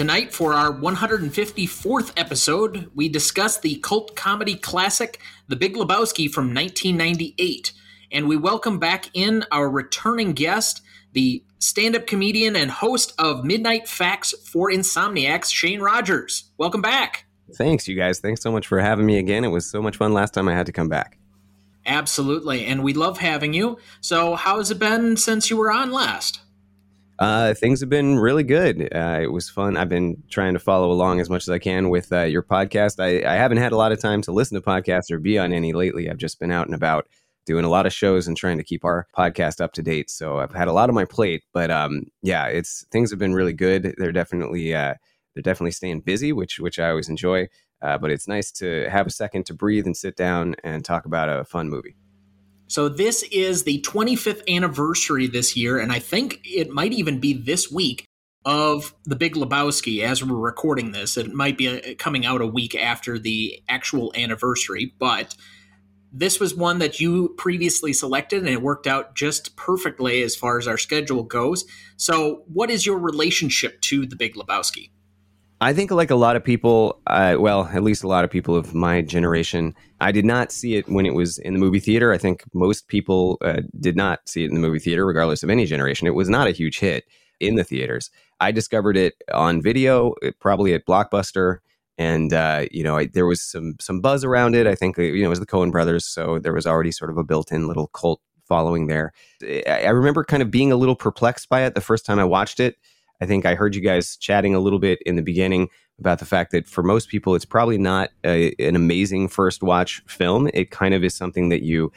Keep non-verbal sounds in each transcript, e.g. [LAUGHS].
Tonight, for our 154th episode, we discuss the cult comedy classic The Big Lebowski from 1998. And we welcome back in our returning guest, the stand up comedian and host of Midnight Facts for Insomniacs, Shane Rogers. Welcome back. Thanks, you guys. Thanks so much for having me again. It was so much fun last time I had to come back. Absolutely. And we love having you. So, how has it been since you were on last? Uh, things have been really good. Uh, it was fun. I've been trying to follow along as much as I can with uh, your podcast. I, I, haven't had a lot of time to listen to podcasts or be on any lately. I've just been out and about doing a lot of shows and trying to keep our podcast up to date. So I've had a lot on my plate. But um, yeah, it's things have been really good. They're definitely uh, they're definitely staying busy, which which I always enjoy. Uh, but it's nice to have a second to breathe and sit down and talk about a fun movie. So this is the 25th anniversary this year, and I think it might even be this week of The Big Lebowski as we're recording this. It might be uh, coming out a week after the actual anniversary, but this was one that you previously selected and it worked out just perfectly as far as our schedule goes. So, what is your relationship to The Big Lebowski? I think, like a lot of people, uh, well, at least a lot of people of my generation, I did not see it when it was in the movie theater. I think most people uh, did not see it in the movie theater, regardless of any generation. It was not a huge hit in the theaters. I discovered it on video, uh, probably at Blockbuster, and uh, you know, I, there was some some buzz around it. I think uh, you know it was the Coen Brothers, so there was already sort of a built-in little cult following there. I, I remember kind of being a little perplexed by it the first time I watched it I think I heard you guys chatting a little bit in the beginning about the fact that for most people, it's probably not a, an amazing first watch film. It kind of is something that you,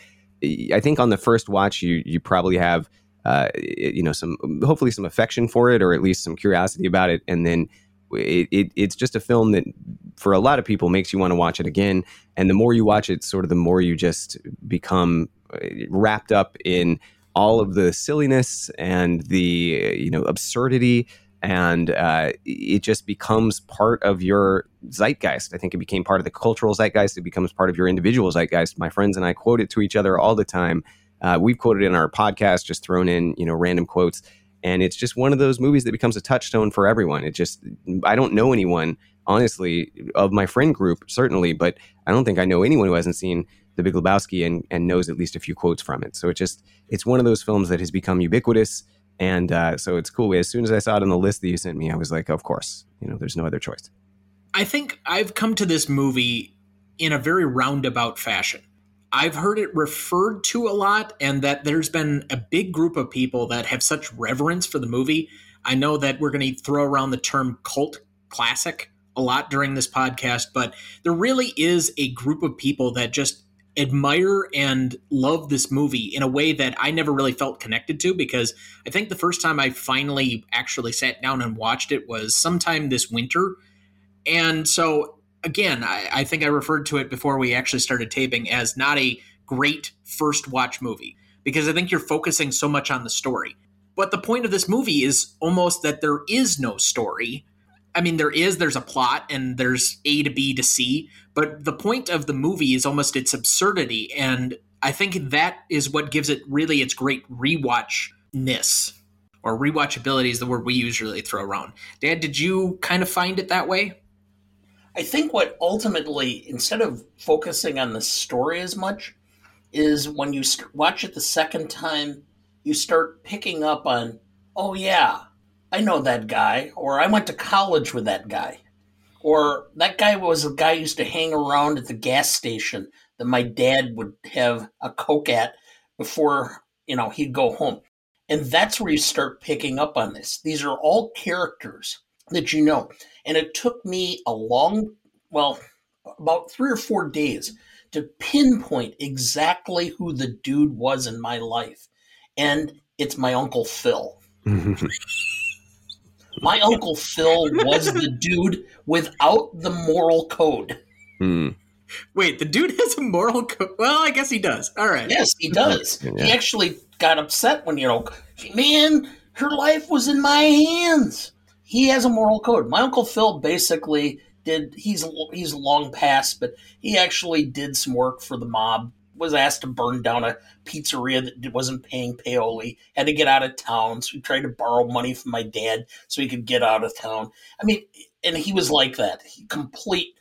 I think, on the first watch, you you probably have, uh, you know, some hopefully some affection for it, or at least some curiosity about it, and then. It, it, it's just a film that for a lot of people makes you want to watch it again and the more you watch it sort of the more you just become uh, wrapped up in all of the silliness and the you know absurdity and uh, it just becomes part of your zeitgeist. I think it became part of the cultural zeitgeist. It becomes part of your individual zeitgeist. My friends and I quote it to each other all the time. Uh, we've quoted in our podcast, just thrown in you know random quotes, and it's just one of those movies that becomes a touchstone for everyone. It just I don't know anyone honestly of my friend group certainly, but I don't think I know anyone who hasn't seen the Big Lebowski and, and knows at least a few quotes from it. So it just it's one of those films that has become ubiquitous, and uh, so it's cool. As soon as I saw it on the list that you sent me, I was like, of course, you know, there's no other choice. I think I've come to this movie in a very roundabout fashion. I've heard it referred to a lot, and that there's been a big group of people that have such reverence for the movie. I know that we're going to throw around the term cult classic a lot during this podcast, but there really is a group of people that just admire and love this movie in a way that I never really felt connected to because I think the first time I finally actually sat down and watched it was sometime this winter. And so, again, I, I think I referred to it before we actually started taping as not a great first watch movie because I think you're focusing so much on the story. But the point of this movie is almost that there is no story I mean, there is, there's a plot and there's A to B to C, but the point of the movie is almost its absurdity. And I think that is what gives it really its great rewatchness or rewatchability is the word we usually throw around. Dad, did you kind of find it that way? I think what ultimately, instead of focusing on the story as much, is when you watch it the second time, you start picking up on, oh, yeah, I know that guy, or I went to college with that guy, or that guy was a guy used to hang around at the gas station that my dad would have a coke at before you know he'd go home, and that's where you start picking up on this. These are all characters that you know, and it took me a long, well, about three or four days to pinpoint exactly who the dude was in my life, and it's my uncle Phil. [LAUGHS] My Uncle Phil was the [LAUGHS] dude without the moral code. Hmm. Wait, the dude has a moral code. Well, I guess he does. All right. Yes, he does. [LAUGHS] Yeah. He actually got upset when, you know, man, her life was in my hands. He has a moral code. My Uncle Phil basically did, he's, he's long past, but he actually did some work for the mob was asked to burn down a pizzeria that wasn't paying paoli, had to get out of town. So he tried to borrow money from my dad so he could get out of town. I mean, and he was like that. He complete.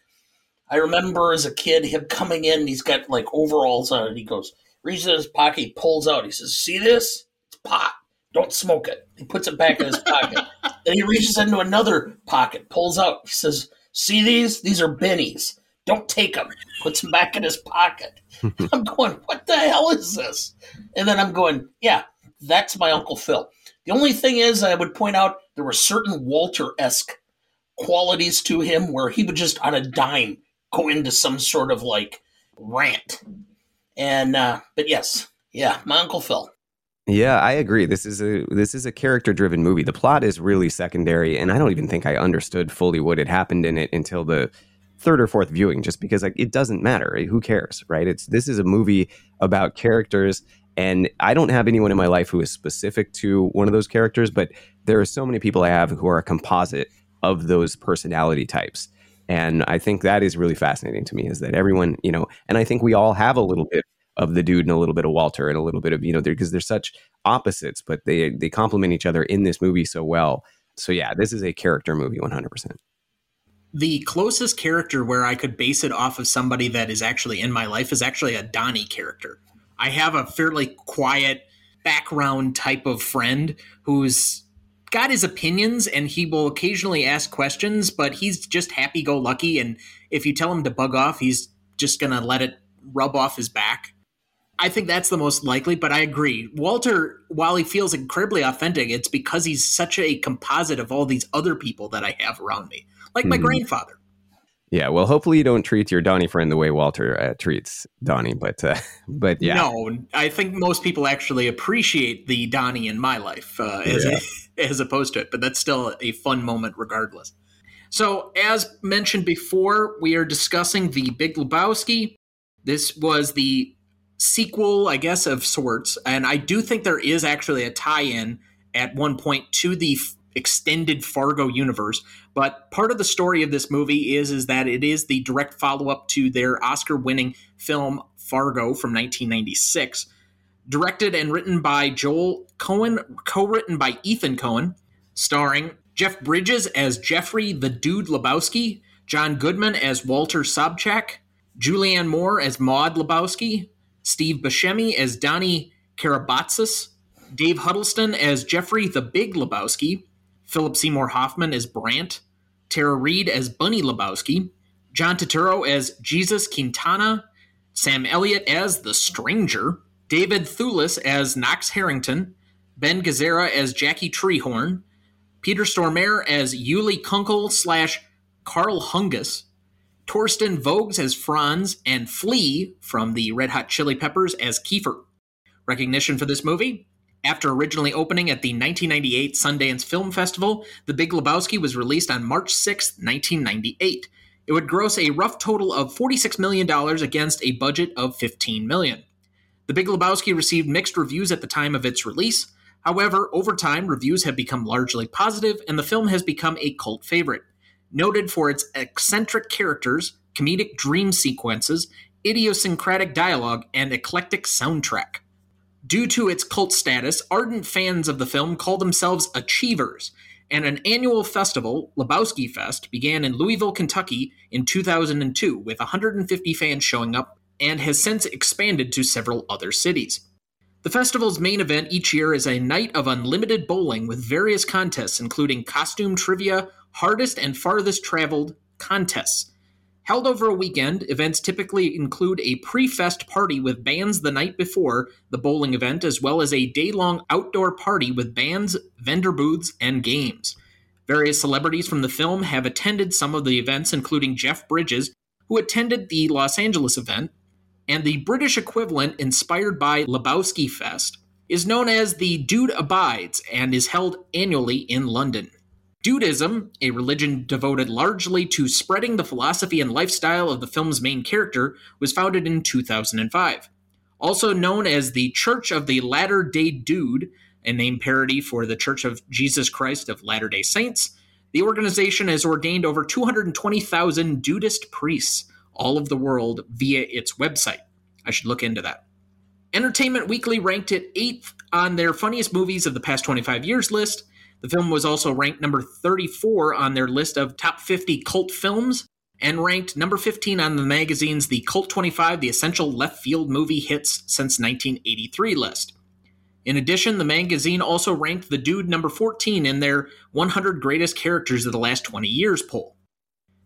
I remember as a kid him coming in, he's got like overalls on, and he goes, reaches in his pocket, he pulls out, he says, See this? It's pot. Don't smoke it. He puts it back in his pocket. [LAUGHS] then he reaches into another pocket, pulls out, he says, See these? These are bennies. Don't take them. Puts them back in his pocket. [LAUGHS] I'm going, what the hell is this? And then I'm going, yeah, that's my Uncle Phil. The only thing is, I would point out there were certain Walter esque qualities to him where he would just on a dime go into some sort of like rant. And, uh, but yes, yeah, my Uncle Phil. Yeah, I agree. This is a this is a character driven movie. The plot is really secondary, and I don't even think I understood fully what had happened in it until the third or fourth viewing just because like it doesn't matter eh, who cares right? It's this is a movie about characters and i don't have anyone in my life who is specific to one of those characters but there are so many people i have who are a composite of those personality types. And i think that is really fascinating to me is that everyone you know and i think we all have a little bit of the dude and a little bit of walter and a little bit of you know because they're such opposites but they they complement each other in this movie so well. So yeah this is a character movie 100% the closest character where I could base it off of somebody that is actually in my life is actually a Donnie character. I have a fairly quiet background type of friend who's got his opinions and he will occasionally ask questions, but he's just happy go lucky. And if you tell him to bug off, he's just going to let it rub off his back. I think that's the most likely, but I agree. Walter, while he feels incredibly authentic, it's because he's such a composite of all these other people that I have around me like my mm. grandfather. Yeah, well, hopefully you don't treat your Donnie friend the way Walter uh, treats Donnie, but uh, [LAUGHS] but yeah, no, I think most people actually appreciate the Donnie in my life uh, as yeah. a, [LAUGHS] as opposed to it, but that's still a fun moment regardless. So, as mentioned before, we are discussing the Big Lebowski. This was the sequel, I guess, of sorts, and I do think there is actually a tie-in at one point to the extended Fargo universe. But part of the story of this movie is is that it is the direct follow up to their Oscar winning film Fargo from 1996, directed and written by Joel Coen, co-written by Ethan Coen, starring Jeff Bridges as Jeffrey the Dude Lebowski, John Goodman as Walter Sobchak, Julianne Moore as Maude Lebowski, Steve Buscemi as Donnie Kerabatsos, Dave Huddleston as Jeffrey the Big Lebowski, Philip Seymour Hoffman as Brant, Tara Reid as Bunny Lebowski, John Turturro as Jesus Quintana, Sam Elliott as The Stranger, David Thewlis as Knox Harrington, Ben Gazzara as Jackie Treehorn, Peter Stormare as Uli Kunkel slash Carl Hungus, Torsten Vogt as Franz, and Flea from the Red Hot Chili Peppers as Kieffer. Recognition for this movie after originally opening at the 1998 Sundance Film Festival, The Big Lebowski was released on March 6, 1998. It would gross a rough total of $46 million against a budget of 15 million. The Big Lebowski received mixed reviews at the time of its release. However, over time, reviews have become largely positive, and the film has become a cult favorite. Noted for its eccentric characters, comedic dream sequences, idiosyncratic dialogue, and eclectic soundtrack. Due to its cult status, ardent fans of the film call themselves Achievers, and an annual festival, Lebowski Fest, began in Louisville, Kentucky in 2002 with 150 fans showing up and has since expanded to several other cities. The festival's main event each year is a night of unlimited bowling with various contests, including costume trivia, hardest and farthest traveled contests, Held over a weekend, events typically include a pre fest party with bands the night before the bowling event, as well as a day long outdoor party with bands, vendor booths, and games. Various celebrities from the film have attended some of the events, including Jeff Bridges, who attended the Los Angeles event, and the British equivalent, inspired by Lebowski Fest, is known as the Dude Abides and is held annually in London. Dudeism, a religion devoted largely to spreading the philosophy and lifestyle of the film's main character, was founded in 2005. Also known as the Church of the Latter day Dude, a name parody for the Church of Jesus Christ of Latter day Saints, the organization has ordained over 220,000 Dudist priests all of the world via its website. I should look into that. Entertainment Weekly ranked it eighth on their funniest movies of the past 25 years list. The film was also ranked number 34 on their list of top 50 cult films and ranked number 15 on the magazine's The Cult 25 The Essential Left Field Movie Hits Since 1983 list. In addition, the magazine also ranked The Dude number 14 in their 100 Greatest Characters of the Last 20 Years poll.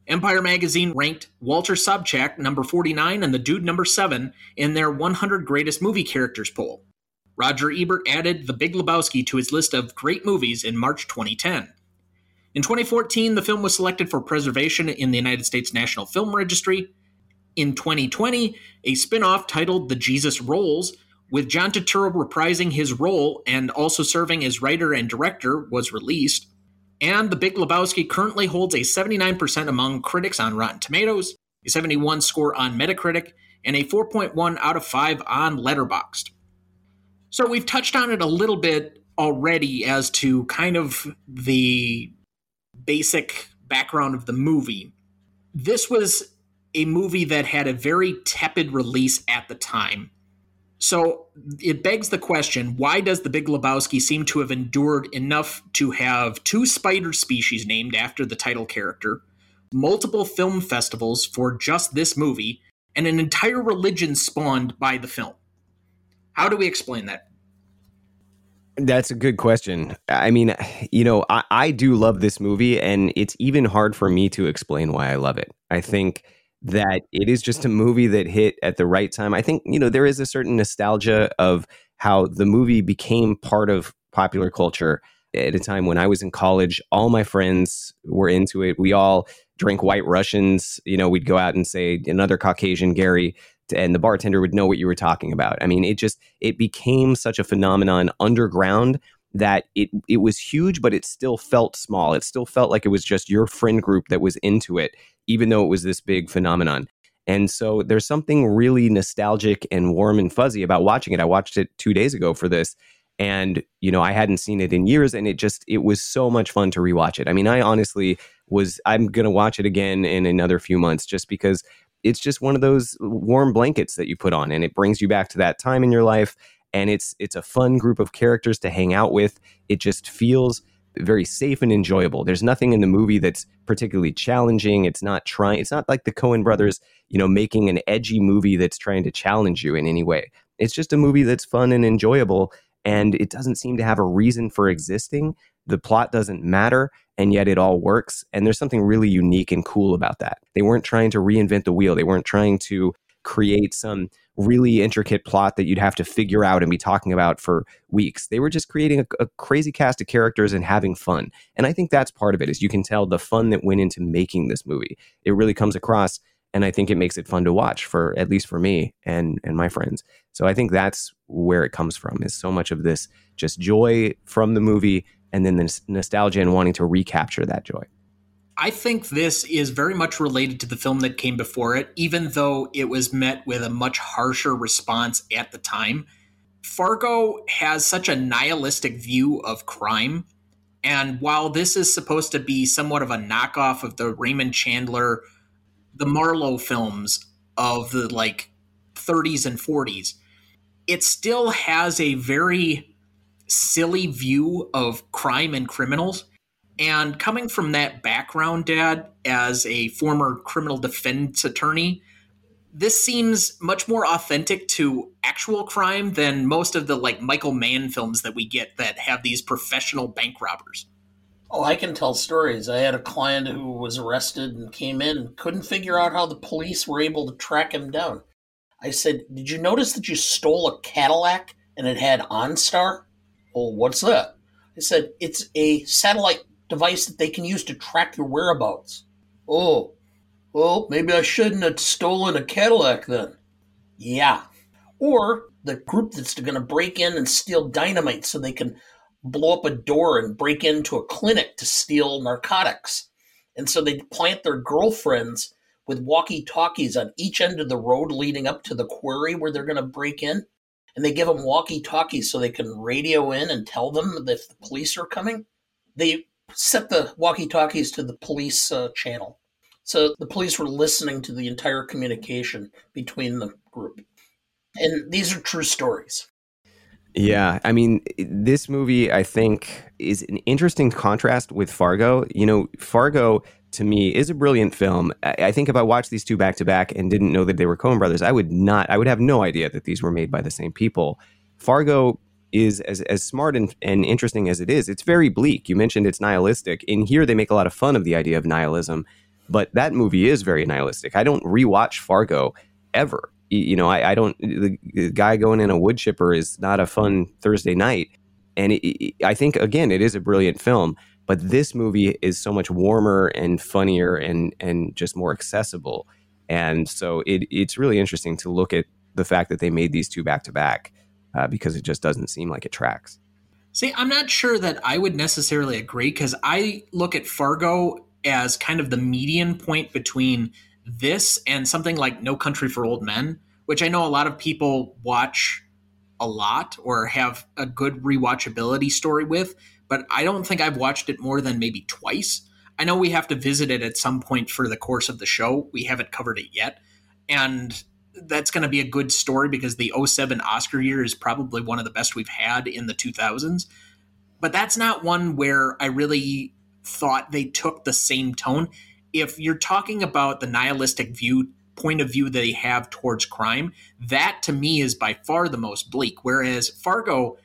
Empire magazine ranked Walter Sobchak number 49 and The Dude number 7 in their 100 Greatest Movie Characters poll. Roger Ebert added The Big Lebowski to his list of great movies in March 2010. In 2014, the film was selected for preservation in the United States National Film Registry. In 2020, a spin off titled The Jesus Rolls with John Turturro reprising his role and also serving as writer and director, was released. And The Big Lebowski currently holds a 79% among critics on Rotten Tomatoes, a 71 score on Metacritic, and a 4.1 out of 5 on Letterboxd. So we've touched on it a little bit already as to kind of the basic background of the movie. This was a movie that had a very tepid release at the time. So it begs the question why does the Big Lebowski seem to have endured enough to have two spider species named after the title character, multiple film festivals for just this movie, and an entire religion spawned by the film? How do we explain that? That's a good question. I mean, you know, I, I do love this movie, and it's even hard for me to explain why I love it. I think that it is just a movie that hit at the right time. I think, you know, there is a certain nostalgia of how the movie became part of popular culture at a time when I was in college. All my friends were into it. We all drank white Russians. You know, we'd go out and say, another Caucasian Gary, and the bartender would know what you were talking about. I mean, it just, it became such a phenomenon underground that it it was huge, but it still felt small. It still felt like it was just your friend group that was into it, even though it was this big phenomenon. And so there's something really nostalgic and warm and fuzzy about watching it. I watched it two days ago for this, and you know I hadn't seen it in years, and it just it was so much fun to rewatch it. I mean, I honestly was I'm gonna watch it again in another few months just because it's just one of those warm blankets that you put on, and it brings you back to that time in your life and it's it's a fun group of characters to hang out with. It just feels very safe and enjoyable. There's nothing in the movie that's particularly challenging. It's not trying it's not like the Coen brothers, you know, making an edgy movie that's trying to challenge you in any way. It's just a movie that's fun and enjoyable and it doesn't seem to have a reason for existing. The plot doesn't matter and yet it all works and there's something really unique and cool about that. They weren't trying to reinvent the wheel. They weren't trying to create some really intricate plot that you'd have to figure out and be talking about for weeks. They were just creating a, a, crazy cast of characters and having fun. And I think that's part of it is you can tell the fun that went into making this movie. It really comes across and I think it makes it fun to watch for at least for me and and my friends. So I think that's where it comes from is so much of this just joy from the movie and then the nostalgia and wanting to recapture that joy. I think this is very much related to the film that came before it, even though it was met with a much harsher response at the time. Fargo has such a nihilistic view of crime. And while this is supposed to be somewhat of a knockoff of the Raymond Chandler, the Marlowe films of the like 30s and 40s, it still has a very silly view of crime and criminals and coming from that background, Dad, as a former criminal defense attorney, this seems much more authentic to actual crime than most of the like Michael Mann films that we get that have these professional bank robbers. Oh, I can tell stories. I had a client who was arrested and came in and couldn't figure out how the police were able to track him down. I said, Did you notice that you stole a Cadillac and it had OnStar? Well, what's that? I said, It's a satellite device that they can use to track your whereabouts. Oh, well, maybe I shouldn't have stolen a Cadillac then. Yeah. Or the group that's going to break in and steal dynamite so they can blow up a door and break into a clinic to steal narcotics. And so they plant their girlfriends with walkie talkies on each end of the road leading up to the quarry where they're going to break in. And they give them walkie talkies so they can radio in and tell them if the police are coming. They set the walkie talkies to the police uh, channel. So the police were listening to the entire communication between the group. And these are true stories. Yeah, I mean, this movie I think is an interesting contrast with Fargo. You know, Fargo to me is a brilliant film. I think if I watched these two back to back and didn't know that they were Coen brothers, I would not. I would have no idea that these were made by the same people. Fargo is as as smart and, and interesting as it is. It's very bleak. You mentioned it's nihilistic. In here, they make a lot of fun of the idea of nihilism, but that movie is very nihilistic. I don't rewatch Fargo ever you know, I, I don't. The, the, guy going in a wood chipper is not a fun Thursday night, and it, it, I think again, it is a brilliant film. But this movie is so much warmer and funnier and and just more accessible, and so it it's really interesting to look at the fact that they made these two back to back uh, because it just doesn't seem like it tracks. See, I'm not sure that I would necessarily agree because I look at Fargo as kind of the median point between this and something like No Country for Old Men, which I know a lot of people watch a lot or have a good rewatchability story with, but I don't think I've watched it more than maybe twice. I know we have to visit it at some point for the course of the show. We haven't covered it yet. And that's going to be a good story because the 07 Oscar year is probably one of the best we've had in the 2000s. But that's not one where I really thought they took the same tone if you're talking about the nihilistic view point of view they have towards crime, that to me is by far the most bleak. Whereas Fargo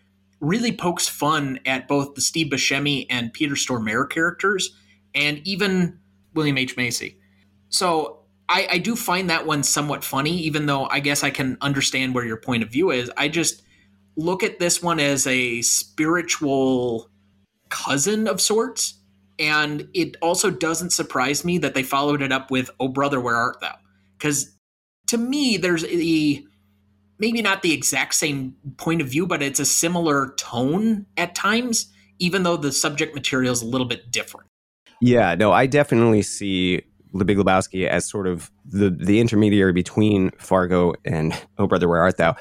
really pokes fun at both the Steve Buscemi and Peter Stormare characters, and even William H Macy. So I, I do find that one somewhat funny, even though I guess I can understand where your point of view is. I just look at this one as a spiritual cousin of sorts and it also doesn't surprise me that they followed it up with "Oh brother, where art thou?" Because to me, there's a maybe not the exact same point of view, but it's a similar tone at times, even though the subject material is a little bit different. Yeah, no, I definitely see The Big Lebowski as sort of the the intermediary between Fargo and [LAUGHS] Oh Brother, Where Art Thou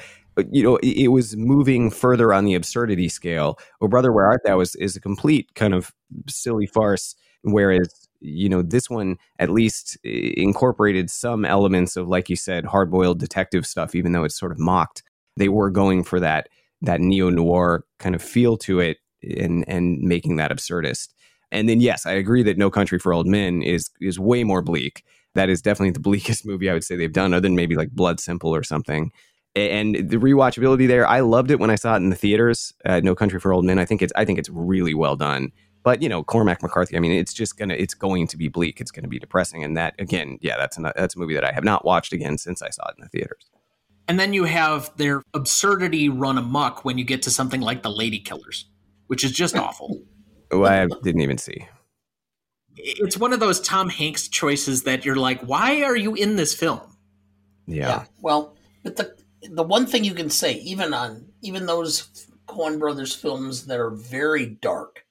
you know, it, was moving further on the absurdity scale. Oh, brother, where art thou is, is a complete kind of silly farce, whereas you know this one at least incorporated some elements of, like you said, hard boiled detective stuff, even though it's sort of mocked. They were going for that that neo noir kind of feel to it, and and making that absurdist. And then yes, I agree that No Country for Old Men is is way more bleak. That is definitely the [LAUGHS] bleakest movie I would say they've done, other than maybe like Blood Simple or something and the rewatchability there. I loved it when I saw it in the theaters. Uh, no Country for Old Men. I think it's I think it's really well done. But you know, Cormac McCarthy. I mean, it's just gonna it's going to be bleak. It's going to be depressing. And that again, yeah, that's a, that's a movie that I have not watched again since I saw it in the theaters. And then you have their absurdity run amok when you get to something like The Lady Killers, which is just awful. [LAUGHS] Oh, I didn't even see. It's one of those Tom Hanks choices that you're like, why are you in this film? Yeah. yeah. Well, but the the one thing you can say, even on even those Coen Brothers films that are very dark,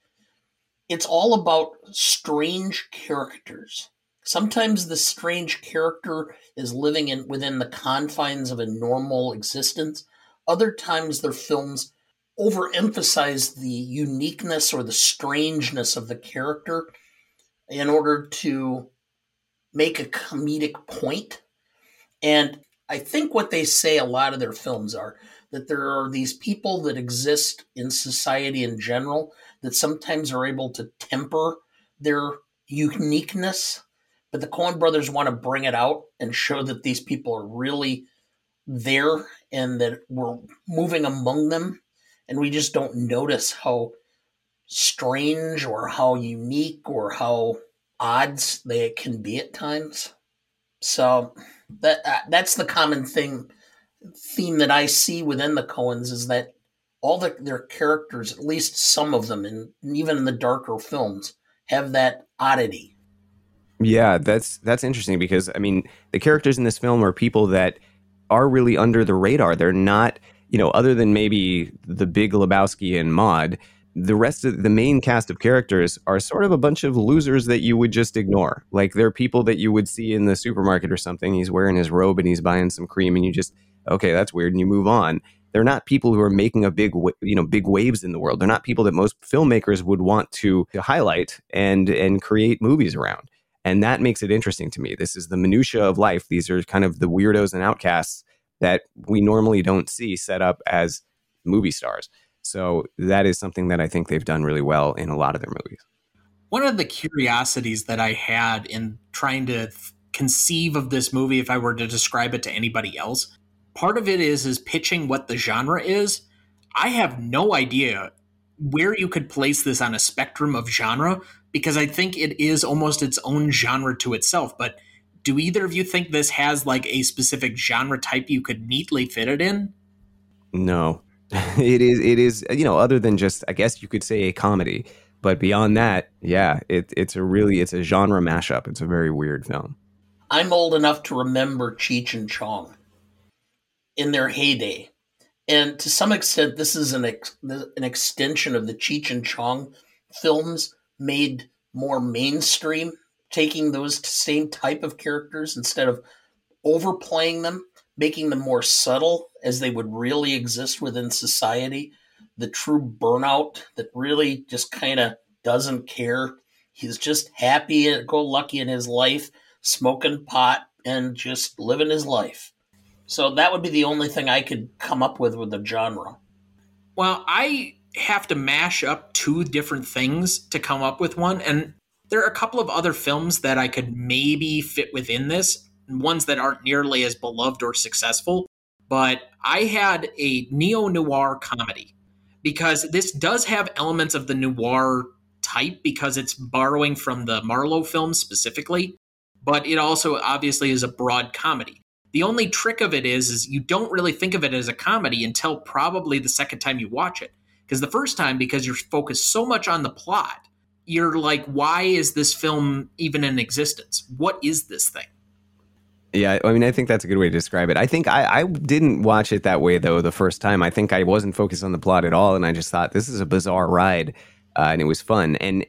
it's all about strange characters. Sometimes the strange character is living in within the confines of a normal existence. Other times their films overemphasize the uniqueness or the strangeness of the character in order to make a comedic point. And I think what they say a lot of their films are that there are these people that exist in society in general that sometimes are able to temper their uniqueness, but the Coen brothers want to bring it out and show that these people are really there and that we're moving among them and we just don't notice how strange or how unique or how odds they can be at times. So that uh, that's the common thing theme that I see within the Coens is that all the, their characters, at least some of them, and even in the darker films, have that oddity. Yeah, that's that's interesting because I mean the characters in this film are people that are really under the radar. They're not, you know, other than maybe the Big Lebowski and Maude, the rest of the main cast of characters are sort of a bunch of losers that you would just ignore. Like they're people that you would see in the supermarket or something. He's wearing his robe and he's buying some cream, and you just okay, that's weird, and you move on. They're not people who are making a big, you know, big waves in the world. They're not people that most filmmakers would want to, to highlight and and create movies around. And that makes it interesting to me. This is the minutia of life. These are kind of the weirdos and outcasts that we normally don't see set up as movie stars. So that is something that I think they've done really well in a lot of their movies. One of the curiosities that I had in trying to conceive of this movie, if I were to describe it to anybody else, part of it is is pitching what the genre is. I have no idea where you could place this on a spectrum of genre because I think it is almost its own genre to itself. But do either of you think this has like a specific genre type you could neatly fit it in? No, [LAUGHS] it is. It is. You know, other than just, I guess you could say a comedy, but beyond that, yeah, it, it's a really, it's a genre mashup. It's a very weird film. I'm old enough to remember Cheech and Chong in their heyday, and to some extent, this is an ex, an extension of the Cheech and Chong films made more mainstream, taking those same type of characters instead of overplaying them making them more subtle as they would really exist within society. The true burnout that really just kind of doesn't care. He's just happy and go lucky in his life, smoking pot and just living his life. So that would be the only thing I could come up with with the genre. Well, I have to mash up two different things to come up with one. And there are a couple of other films that I could maybe fit within this ones that aren't nearly as beloved or successful. But I had a neo noir comedy because this does have elements of the noir type because it's borrowing from the Marlowe films specifically, but it also obviously is a broad comedy. The only trick of it is is you don't really think of it as a comedy until probably the second time you watch it. Because the first time because you're focused so much on the plot, you're like why is this film even in existence? What is this thing? Yeah, I mean, I think that's a good way to describe it. I think I, I didn't watch it that way though the first time. I think I wasn't focused on the plot at all, and I just thought this is a bizarre ride, uh, and it was fun. And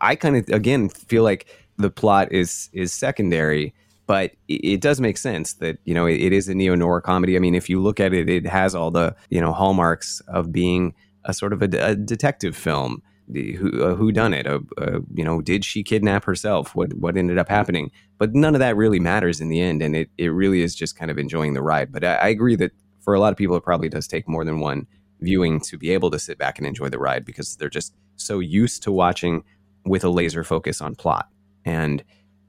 I kind of again feel like the plot is is secondary, but it, does make sense that you know it, is a neo noir comedy. I mean, if you look at it, it has all the you know hallmarks of being a sort of a, a detective film who uh, who done it? Uh, uh, you know, did she kidnap herself? What what ended up happening? But none of that really matters in the end, and it it really is just kind of enjoying the ride. But I, I agree that for a lot of people, it probably does take more than one viewing to be able to sit back and enjoy the ride because they're just so used to watching with a laser focus on plot. And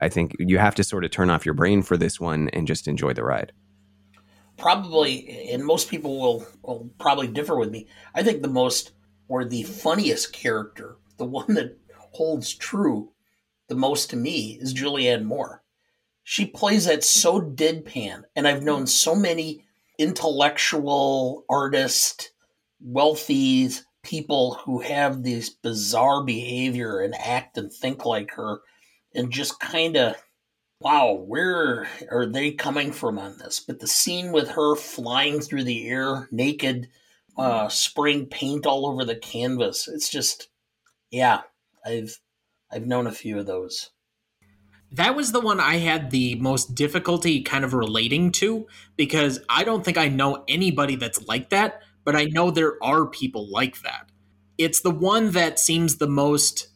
I think you have to sort of turn off your brain for this one and just enjoy the ride. Probably, and most people will, will probably differ with me. I think the most or the funniest character, the [LAUGHS] one that holds true the most to me, is Julianne Moore. She plays that so deadpan, and I've known so many intellectual, artists, wealthy people who have this bizarre behavior and act and think like her, and just kind of wow, where are they coming from on this? But the scene with her flying through the air naked uh, spraying paint all over the canvas. It's just, yeah, I've I've known a few of those. That was the one I had the most difficulty kind of relating to because I don't think I know anybody that's like that, but I know there are people like that. It's the one that seems the most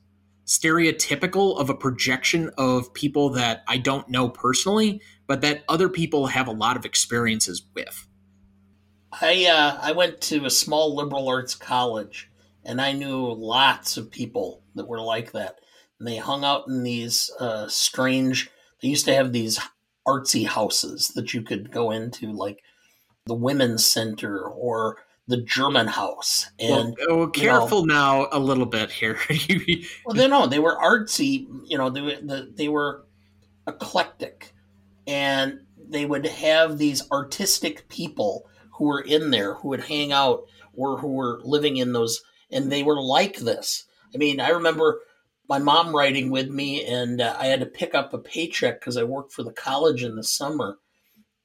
stereotypical of a projection of people that I don't know personally, but that other people have a lot of experiences with. I uh, I went to a small liberal arts college, and I knew lots of people that were like that. And they hung out in these uh, strange. They used to have these artsy houses that you could go into, like the Women's Center or the German House. And well, oh, careful you know, now a little bit here. [LAUGHS] well, they no, they were artsy. You know, they they were eclectic, and they would have these artistic people who were in there who would hang out or who were living in those and they were like this i mean i remember my mom riding with me and uh, i had to pick up a paycheck because i worked for the college in the summer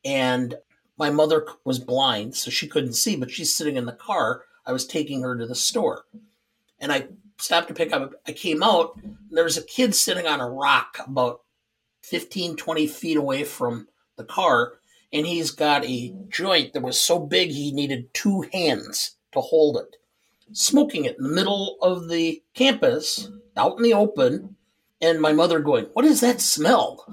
and my mother was blind so she couldn't see but she's sitting in the car i was taking her to the store and I stopped to pick up. I came out, there was a kid sitting on a rock about 15, 20 feet away from the car, and he's got a joint that was so big he needed two hands to hold it. Smoking it in the middle of the campus, out in the open, and my mother going, What is that smell?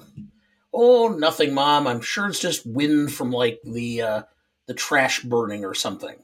Oh, nothing, mom. I'm sure it's just wind from like the uh, the trash burning or something.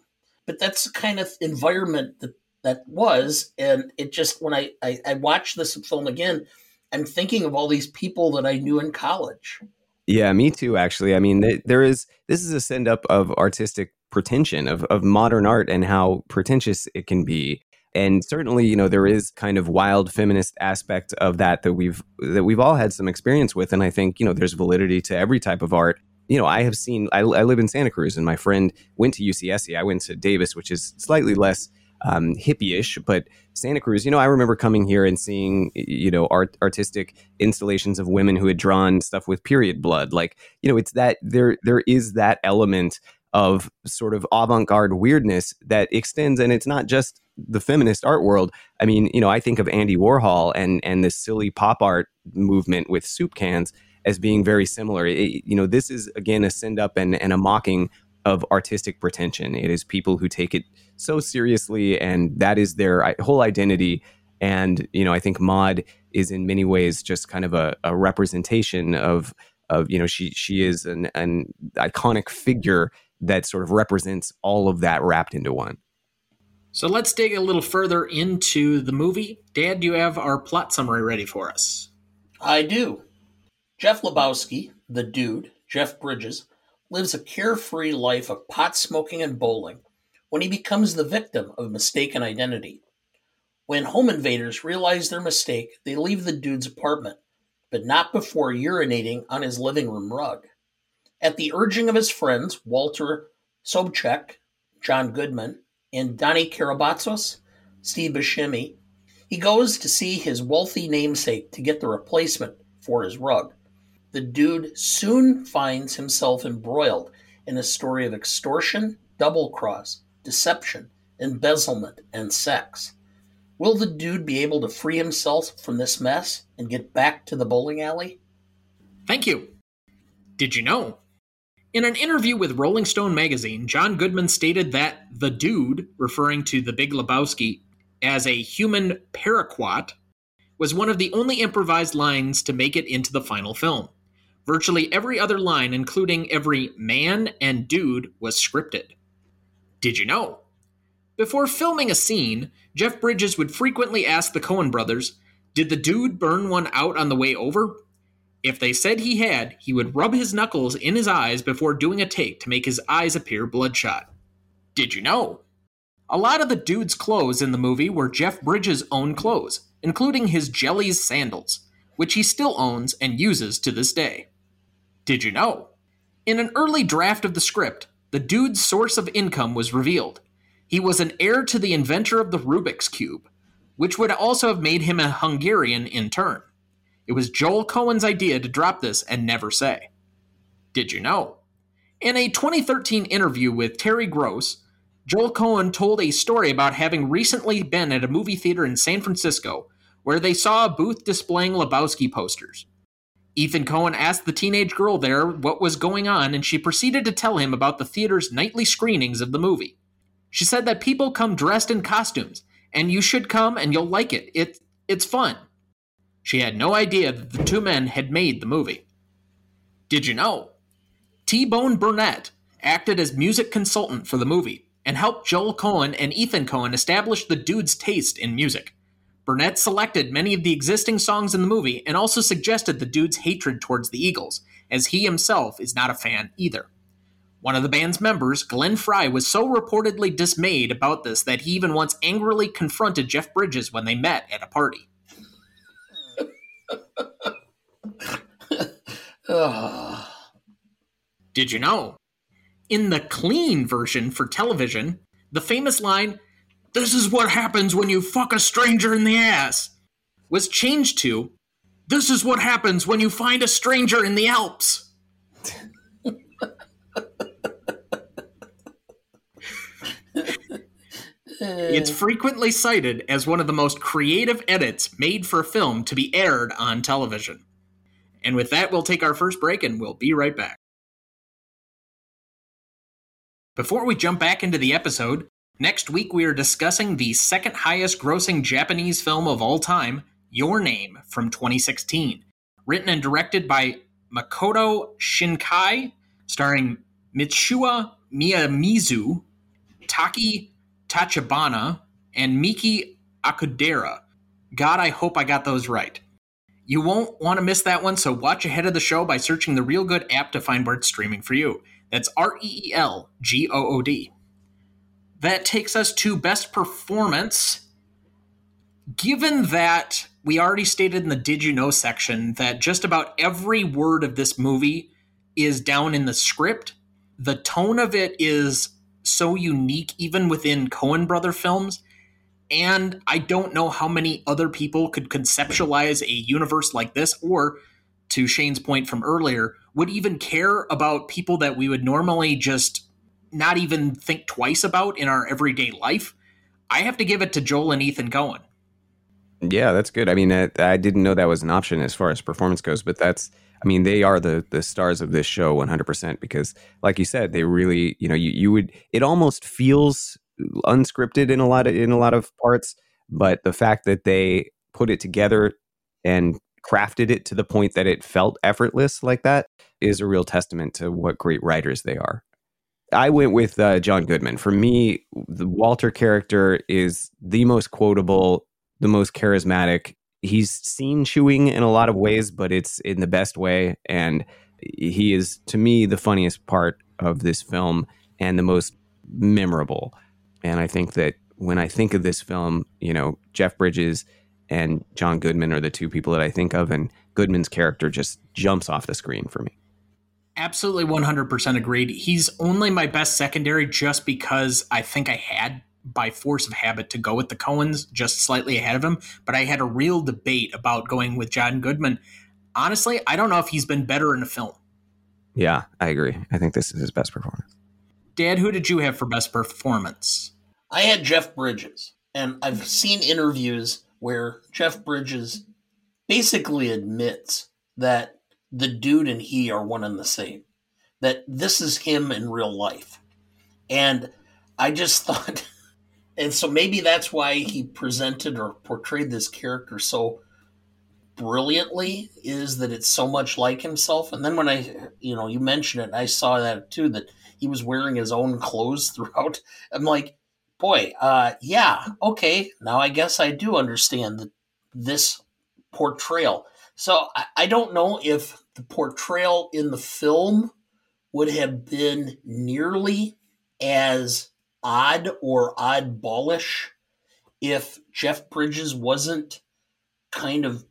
But that's the kind of environment that that was, and it just when I I, I watch this film again, I'm thinking of all these people that I knew in college. Yeah, me too. Actually, I mean, there is this is a send up of artistic pretension of of modern art and how pretentious it can be and certainly you know there is kind of wild feminist aspect of that that we've that we've all had some experience with. And i think you know there's validity to every type of art. You know i have seen i, I live in santa cruz and my friend went to ucsc i went to davis which is slightly less um, hippie-ish but santa cruz you know i remember coming here and seeing you know art artistic installations of women who had drawn stuff with period blood. Like you know it's that there there is that element of sort of avant-garde weirdness that extends. And it's not just the feminist art world, I mean, you know, I think of Andy Warhol and and this silly pop art movement with soup cans as being very similar. It, you know, this is again a send up and, and a mocking of artistic pretension. It is people who take it so seriously, and that is their whole identity. And you know, I think Maude is in many ways just kind of a, a representation of of you know she she is an an iconic figure that sort of represents all of that wrapped into one. So let's dig a little further into the movie. Dad, do you have our plot summary ready for us? I do. Jeff Lebowski, the dude, Jeff Bridges, lives a carefree life of pot smoking and bowling when he becomes the victim of a mistaken identity. When home invaders realize their mistake, they leave the dude's apartment, but not before urinating on his living room rug. At the urging of his friends, Walter Sobchak, John Goodman, and Donnie Kerabatsos, Steve Buscemi, he goes to see his wealthy namesake to get the replacement for his rug. The dude soon finds himself embroiled in a story of extortion, double cross, deception, embezzlement, and sex. Will the dude be able to free himself from this mess and get back to the bowling alley? Thank you. Did you know in an interview with Rolling Stone magazine, John Goodman stated that the dude, referring to the Big Lebowski as a human paraquat, was one of the only improvised lines to make it into the final film. Virtually every other line, including every man and dude, was scripted. Did you know? Before filming a scene, Jeff Bridges would frequently ask the Coen brothers, Did the dude burn one out on the way over? If they said he had, he would rub his knuckles in his eyes before doing a take to make his eyes appear bloodshot. Did you know? A lot of the dude's clothes in the movie were Jeff Bridges' own clothes, including his Jellies sandals, which he still owns and uses to this day. Did you know? In an early draft of the script, the dude's source of income was revealed. He was an heir to the inventor of the Rubik's Cube, which would also have made him a Hungarian in turn. It was Joel Coen's idea to drop this and never say. Did you know? In a 2013 interview with Terry Gross, Joel Coen told a story about having recently been at a movie theater in San Francisco where they saw a booth displaying Lebowski posters. Ethan Coen asked the teenage girl there what was going on, and she proceeded to tell him about the theater's nightly screenings of the movie. She said that people come dressed in costumes, and you should come and you'll like it. It it's fun. She had no idea that the two men had made the movie. Did you know? T Bone Burnett acted as music consultant for the movie and helped Joel Coen and Ethan Coen establish the dude's taste in music. Burnett selected many of the existing songs in the movie and also suggested the dude's hatred towards the Eagles, as he himself is not a fan either. One of the band's members, Glenn Frey, was so reportedly dismayed about this that he even once angrily confronted Jeff Bridges when they met at a party. Did you know? In the clean version for television, the famous line, This is what happens when you fuck a stranger in the ass, was changed to, This is what happens when you find a stranger in the Alps. It's frequently cited as one of the most creative edits made for a film to be aired on television. And with that, we'll take our first break and we'll be right back. Before we jump back into the episode, next week we are discussing the second highest grossing Japanese film of all time, Your Name, from 2016. Written and directed by Makoto Shinkai, starring Mitsuha Miyamizu, Taki Tachibana, and Miki Akudera. God, I hope I got those right. You won't want to miss that one, so watch ahead of the show by searching the Reelgood app to find where it's streaming for you. That's R E E L G O O D. That takes us to best performance. Given that we already stated in the Did You Know section that just about every word of this movie is down in the script, the tone of it is so unique, even within Coen brother films. And I don't know how many other people could conceptualize a universe like this, or to Shane's point from earlier, would even care about people that we would normally just not even think twice about in our everyday life. I have to give it to Joel and Ethan Coen. Yeah, that's good. I mean, I, I didn't know that was an option as far as performance goes, but that's I mean, they are the the stars of this show 100% because like you said, they really, you know, you, you would it almost feels unscripted in a lot of in a lot of parts, but the fact that they put it together and crafted it to the point that it felt effortless like that is a real testament to what great writers they are. I went with uh, John Goodman. For me, the Walter character is the most quotable, the most charismatic, he's scene chewing in a lot of ways, but it's in the best way. And he is, to me, the funniest part of this film and the most memorable. And I think that when I think of this film, you know, Jeff Bridges and John Goodman are the two people that I think of, and Goodman's character just jumps off the screen for me. Absolutely 100% agreed. He's only my best secondary just because I think I had by force of habit to go with the Coens just slightly ahead of him, but I had a real debate about going with John Goodman. Honestly, I don't know if he's been better in a film. Yeah, I agree. I think this is his best performance. Dad, who did you have for best performance? I had Jeff Bridges, and I've seen interviews where Jeff Bridges basically admits that the dude and he are one and the same. That this is him in real life. And I just [LAUGHS] thought and so maybe that's why he presented or portrayed this character so brilliantly is that it's so much like himself and then when i you know you mentioned it i saw that too that he was wearing his own clothes [LAUGHS] throughout i'm like boy uh yeah okay now i guess i do understand that this portrayal so I, I don't know if the portrayal in the film would have been nearly as odd or oddballish if Jeff Bridges wasn't kind of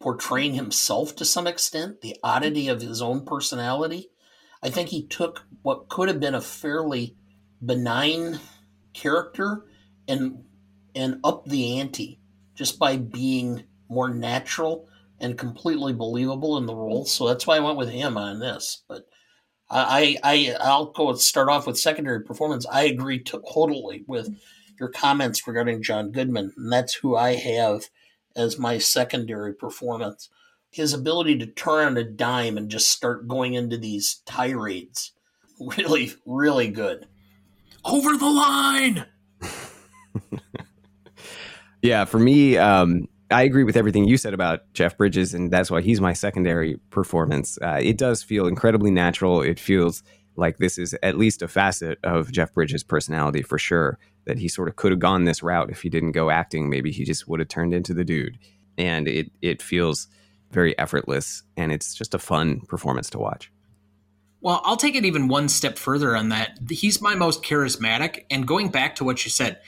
portraying himself to some extent, the oddity of his own personality. I think he took what could have been a fairly benign character and and up the ante just by being more natural and completely believable in the role. So that's why I went with him on this. But I, I I'll go start off with secondary performance. I agree totally with your comments regarding John Goodman, and that's who I have as my secondary performance. His ability to turn on a dime and just start going into these tirades, [LAUGHS] really, really good. Over the line. [LAUGHS] yeah, for me, um, I agree with everything you said about Jeff Bridges, and that's why he's my secondary performance. Uh, it does feel incredibly natural. It feels like this is at least a facet of Jeff Bridges' personality for sure. That he sort of could have gone this route if he didn't go acting. Maybe he just would have turned into the dude. And it it feels very effortless, and it's just a fun performance to watch. Well, I'll take it even one step further on that. He's my most charismatic. And going back to what you said,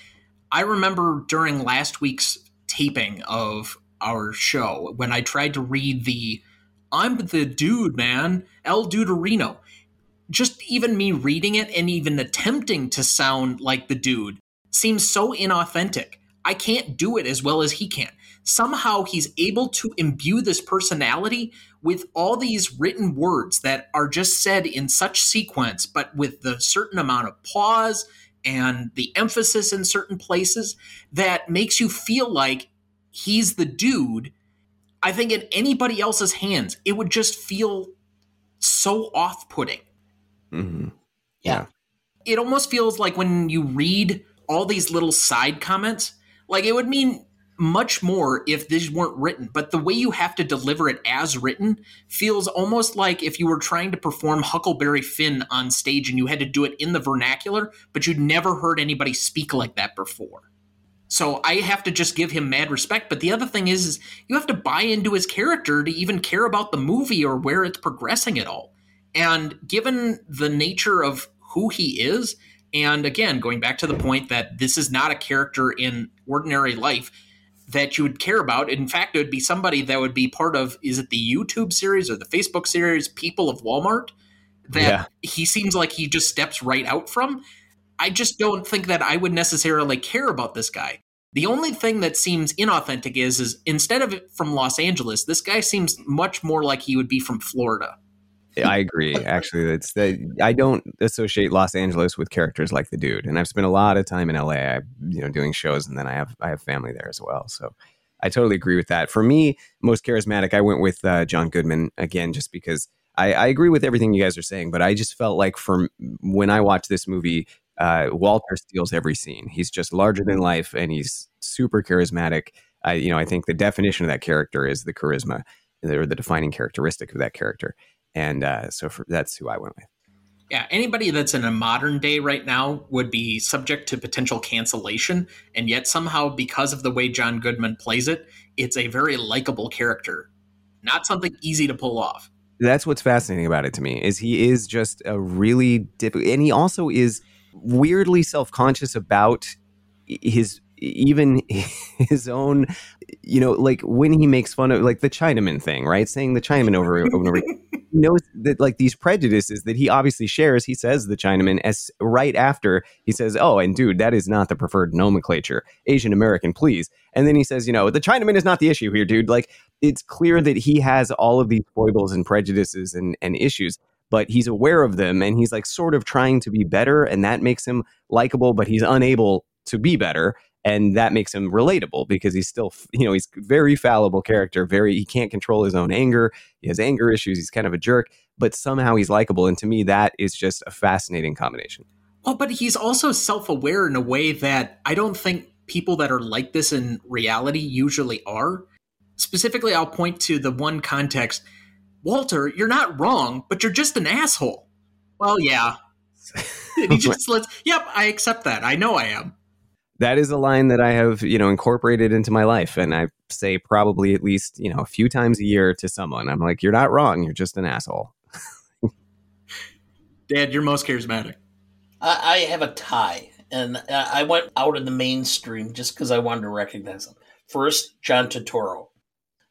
I remember during last week's taping of our show when I tried to read the I'm the dude, man, El Duderino. Just even me reading it and even attempting to sound like the dude seems so inauthentic. I can't do it as well as he can. Somehow he's able to imbue this personality with all these written words that are just said in such sequence, but with the certain amount of pause and the emphasis in certain places that makes you feel like he's the dude. I think in anybody else's hands, it would just feel so off putting. Mm-hmm. Yeah. It almost feels like when you read all these little side comments, like it would mean much more if these weren't written, but the way you have to deliver it as written feels almost like if you were trying to perform Huckleberry Finn on stage and you had to do it in the vernacular, but you'd never heard anybody speak like that before. So I have to just give him mad respect. But the other thing is, is you have to buy into his character to even care about the movie or where it's progressing at all. And given the nature of who he is, and again, going back to the point that this is not a character in ordinary life, that you would care about. In fact, it would be somebody that would be part of is it the YouTube series or the Facebook series People of Walmart that Yeah. he seems like he just steps right out from. I just don't think that I would necessarily care about this guy. The only thing that seems inauthentic is is instead of from Los Angeles, this guy seems much more like he would be from Florida. I agree. Actually, it's I don't associate Los Angeles with characters like the dude, and I've spent a lot of time in LA. I, you know, doing shows, and then I have I have family there as well. So I totally agree with that. For me, most charismatic, I went with uh, John Goodman again, just because I, I agree with everything you guys are saying. But I just felt like from when I watched this movie, uh, Walter steals every scene. He's just larger than life, and he's super charismatic. I, you know, I think the definition of that character is the charisma, or the defining characteristic of that character and uh, so for, that's who I went with. Yeah, anybody that's in a modern day right now would be subject to potential cancellation, and yet somehow, because of the way John Goodman plays it, it's a very likable character. Not something easy to pull off. That's what's fascinating about it to me is he is just a really difficult, and he also is weirdly self conscious about his even [LAUGHS] his own you know like when he makes fun of like the chinaman thing right? Saying the chinaman over and over he knows that like these prejudices that he obviously shares he says the chinaman as right after he says oh and dude that is not the preferred nomenclature. Asian american please. And then he says you know the chinaman is not the issue here dude. Like it's clear that he has all of these foibles and prejudices and, and issues but he's aware of them and he's like sort of trying to be better and that makes him likable but he's unable to be better and that makes him relatable because he's still you know he's very fallible character very he can't control his own anger he has anger issues he's kind of a jerk but somehow he's likable and to me that is just a fascinating combination. Well but he's also self-aware in a way that i don't think people that are like this in reality usually are. Specifically i'll point to the one context. Walter you're not wrong but you're just an asshole. Well yeah. And [LAUGHS] he just lets yep i accept that. I know i am that is a line that I have, you know, incorporated into my life. And I say probably at least, you know, a few times a year to someone. I'm like, you're not wrong. You're just an asshole. [LAUGHS] Dad, you're most charismatic. I, I have a tie, and uh, I went out in the mainstream just because I wanted to recognize him. First, John Turturro.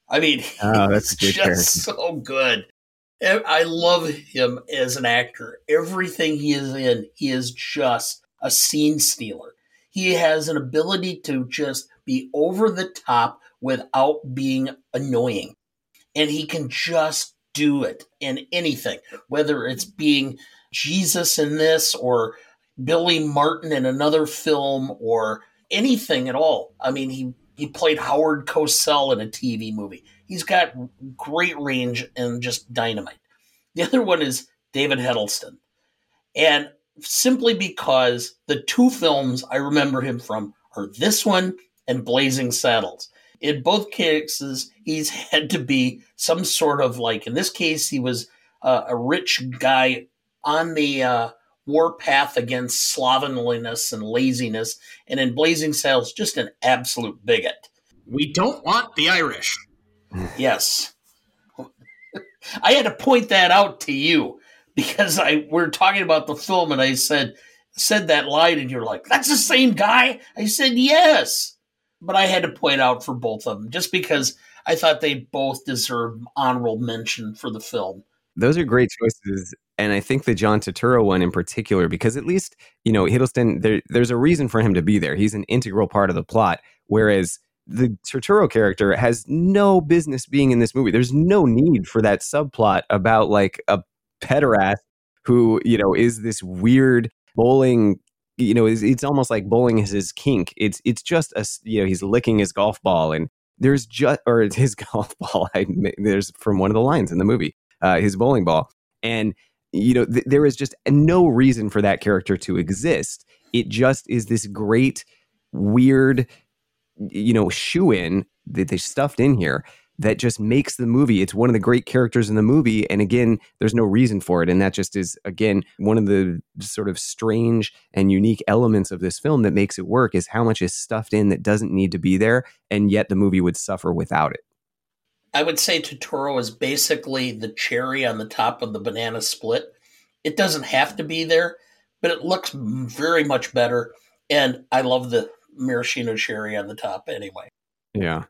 I mean, [LAUGHS] Oh, that's a he's good just so good. And I love him as an actor. Everything he is in, he is just a scene stealer. He has an ability to just be over the top without being annoying. And he can just do it in anything, whether it's being Jesus in this or Billy Martin in another film or anything at all. I mean, he, he played Howard Cosell in a TV movie. He's got great range and just dynamite. The other one is David Huddleston. And simply because the two films I remember him from are this one and Blazing Saddles. In both cases, he's [LAUGHS] had to be some sort of like, in this case, he was uh, a rich guy on the uh, warpath against slovenliness and laziness. And in Blazing Saddles, just an absolute bigot. We don't want the Irish. Yes. [LAUGHS] I had to point that out to you because I we're talking about the film and I said said that line and you're like, that's the same guy? I said, yes. But I had to point out for both of them just because I thought they both deserve honorable mention for the film. Those are great choices. And I think the John Turturro one in particular, because at least, you know, Huddleston, there, there's a reason for him to be there. He's an integral part of the plot. Whereas the Turturro character has no business being in this movie. There's no need for that subplot about like a pederast who, you know, is this weird bowling you know, it's, it's almost like bowling is his kink. It's it's just a you know he's licking his golf ball and there's just or [LAUGHS] his golf ball. I, there's from one of the lines in the movie, uh, his bowling ball, and you know th- there is just no reason for that character to exist. It just is this great weird, you know, shoe in that they stuffed in here that just makes the movie. It's one of the great characters in the movie. And again, there's no reason for it. And that just is, again, one of the sort of strange and unique elements of this film that makes it work is how much is stuffed in that doesn't need to be there. And yet the movie would suffer without it. I would say Turturro is basically the cherry on the top of the banana split. It doesn't have to be there, but it looks very much better. And I love the maraschino cherry on the top anyway. Yeah.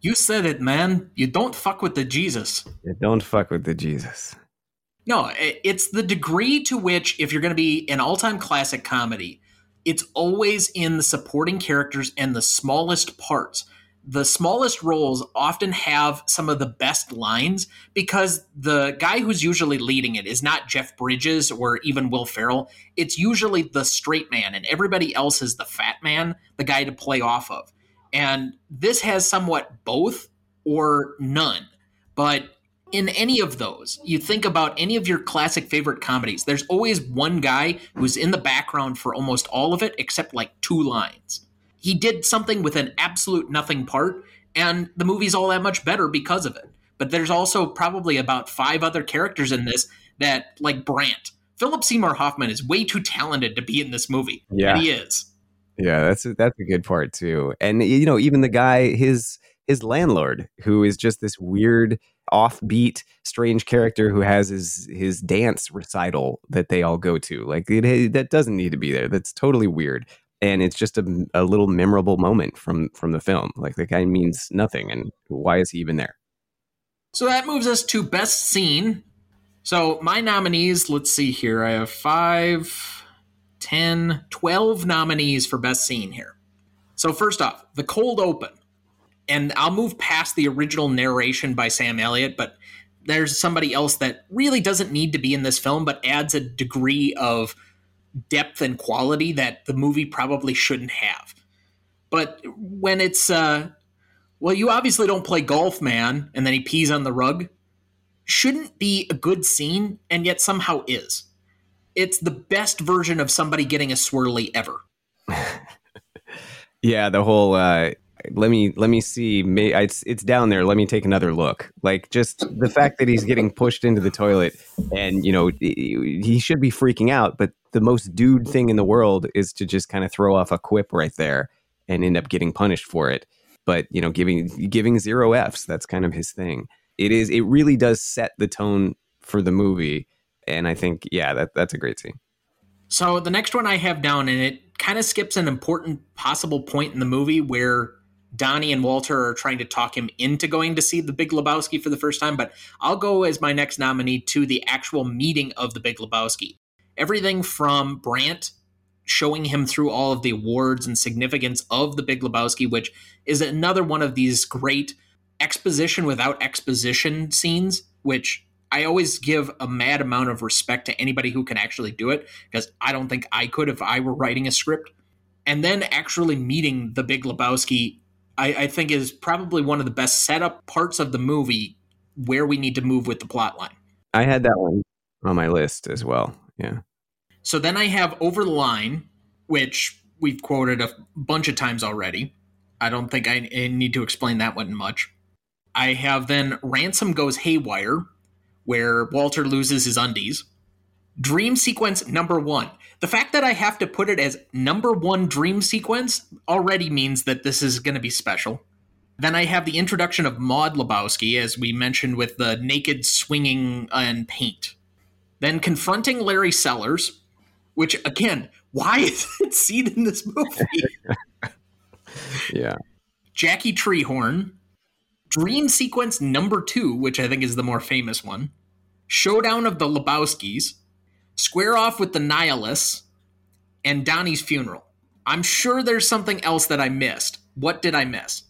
You said it, man. You don't fuck with the Jesus. You don't fuck with the Jesus. No, it's the degree to which, if you're going to be an all time classic comedy, it's always in the supporting characters and the smallest parts. The smallest roles often have some of the best lines because the guy who's usually leading it is not Jeff Bridges or even Will Ferrell. It's usually the straight man, and everybody else is the fat man, the guy to play off of. And this has somewhat both or none. But in any of those, you think about any of your classic favorite comedies, there's always one guy who's in the background for almost all of it, except like two lines. He did something with an absolute nothing part, and the movie's all that much better because of it. But there's also probably about five other characters in this that, like Brandt, Philip Seymour Hoffman is way too talented to be in this movie. Yeah. And he is. Yeah, that's a, that's a good part too. And you know, even the guy, his his landlord, who is just this weird, offbeat, strange character who has his his dance recital that they all go to. Like it, that doesn't need to be there. That's totally weird. And it's just a, a little memorable moment from from the film. Like the guy means nothing, and why is he even there? So that moves us to best scene. So my nominees, let's see here. I have five 10, 12 nominees for Best Scene here. So, first off, the cold open. And I'll move past the original narration by Sam Elliott, but there's somebody else that really doesn't need to be in this film, but adds a degree of depth and quality that the movie probably shouldn't have. But when it's, uh, well, you obviously don't play golf, man, and then he pees on the rug, shouldn't be a good scene, and yet somehow is it's the best version of somebody getting a swirly ever. [LAUGHS] yeah, the whole uh, let me let me see. It's it's down there. Let me take another look. Like just the fact that he's getting pushed into the toilet, and you know he should be freaking out. But the most dude thing in the world is to just kind of throw off a quip right there and end up getting punished for it. But you know, giving giving zero f's. That's kind of his thing. It is. It really does set the tone for the movie and I think yeah, that that's a great scene. So the next one I have down, and it kind of skips an important possible point in the movie where Donny and Walter are trying to talk him into going to see the Big Lebowski for the first time. But I'll go as my next nominee to the actual meeting of the Big Lebowski. Everything from Brandt showing him through all of the awards and significance of the Big Lebowski, which is another one of these great exposition without exposition scenes, which I always give a mad amount of respect to anybody who can actually do it because I don't think I could if I were writing a script. And then actually meeting the Big Lebowski, I, I think is probably one of the best setup parts of the movie where we need to move with the plot line. I had that one on my list as well. Yeah. So then I have Over the Line, which we've quoted a bunch of times already. I don't think I need to explain that one much. I have then Ransom Goes Haywire, where Walter loses his undies. Dream sequence number one. The fact that I have to put it as number one dream sequence already means that this is going to be special. Then I have the introduction of Maude Lebowski, as we mentioned, with the naked swinging and paint. Then confronting Larry Sellers, which again, why [LAUGHS] is it seen in this movie? [LAUGHS] yeah. Jackie Treehorn, Dream sequence number two, which I think is the more famous one. Showdown of the Lebowskis, Square Off with the Nihilists, and Donny's Funeral. I'm sure there's something else that I missed. What did I miss?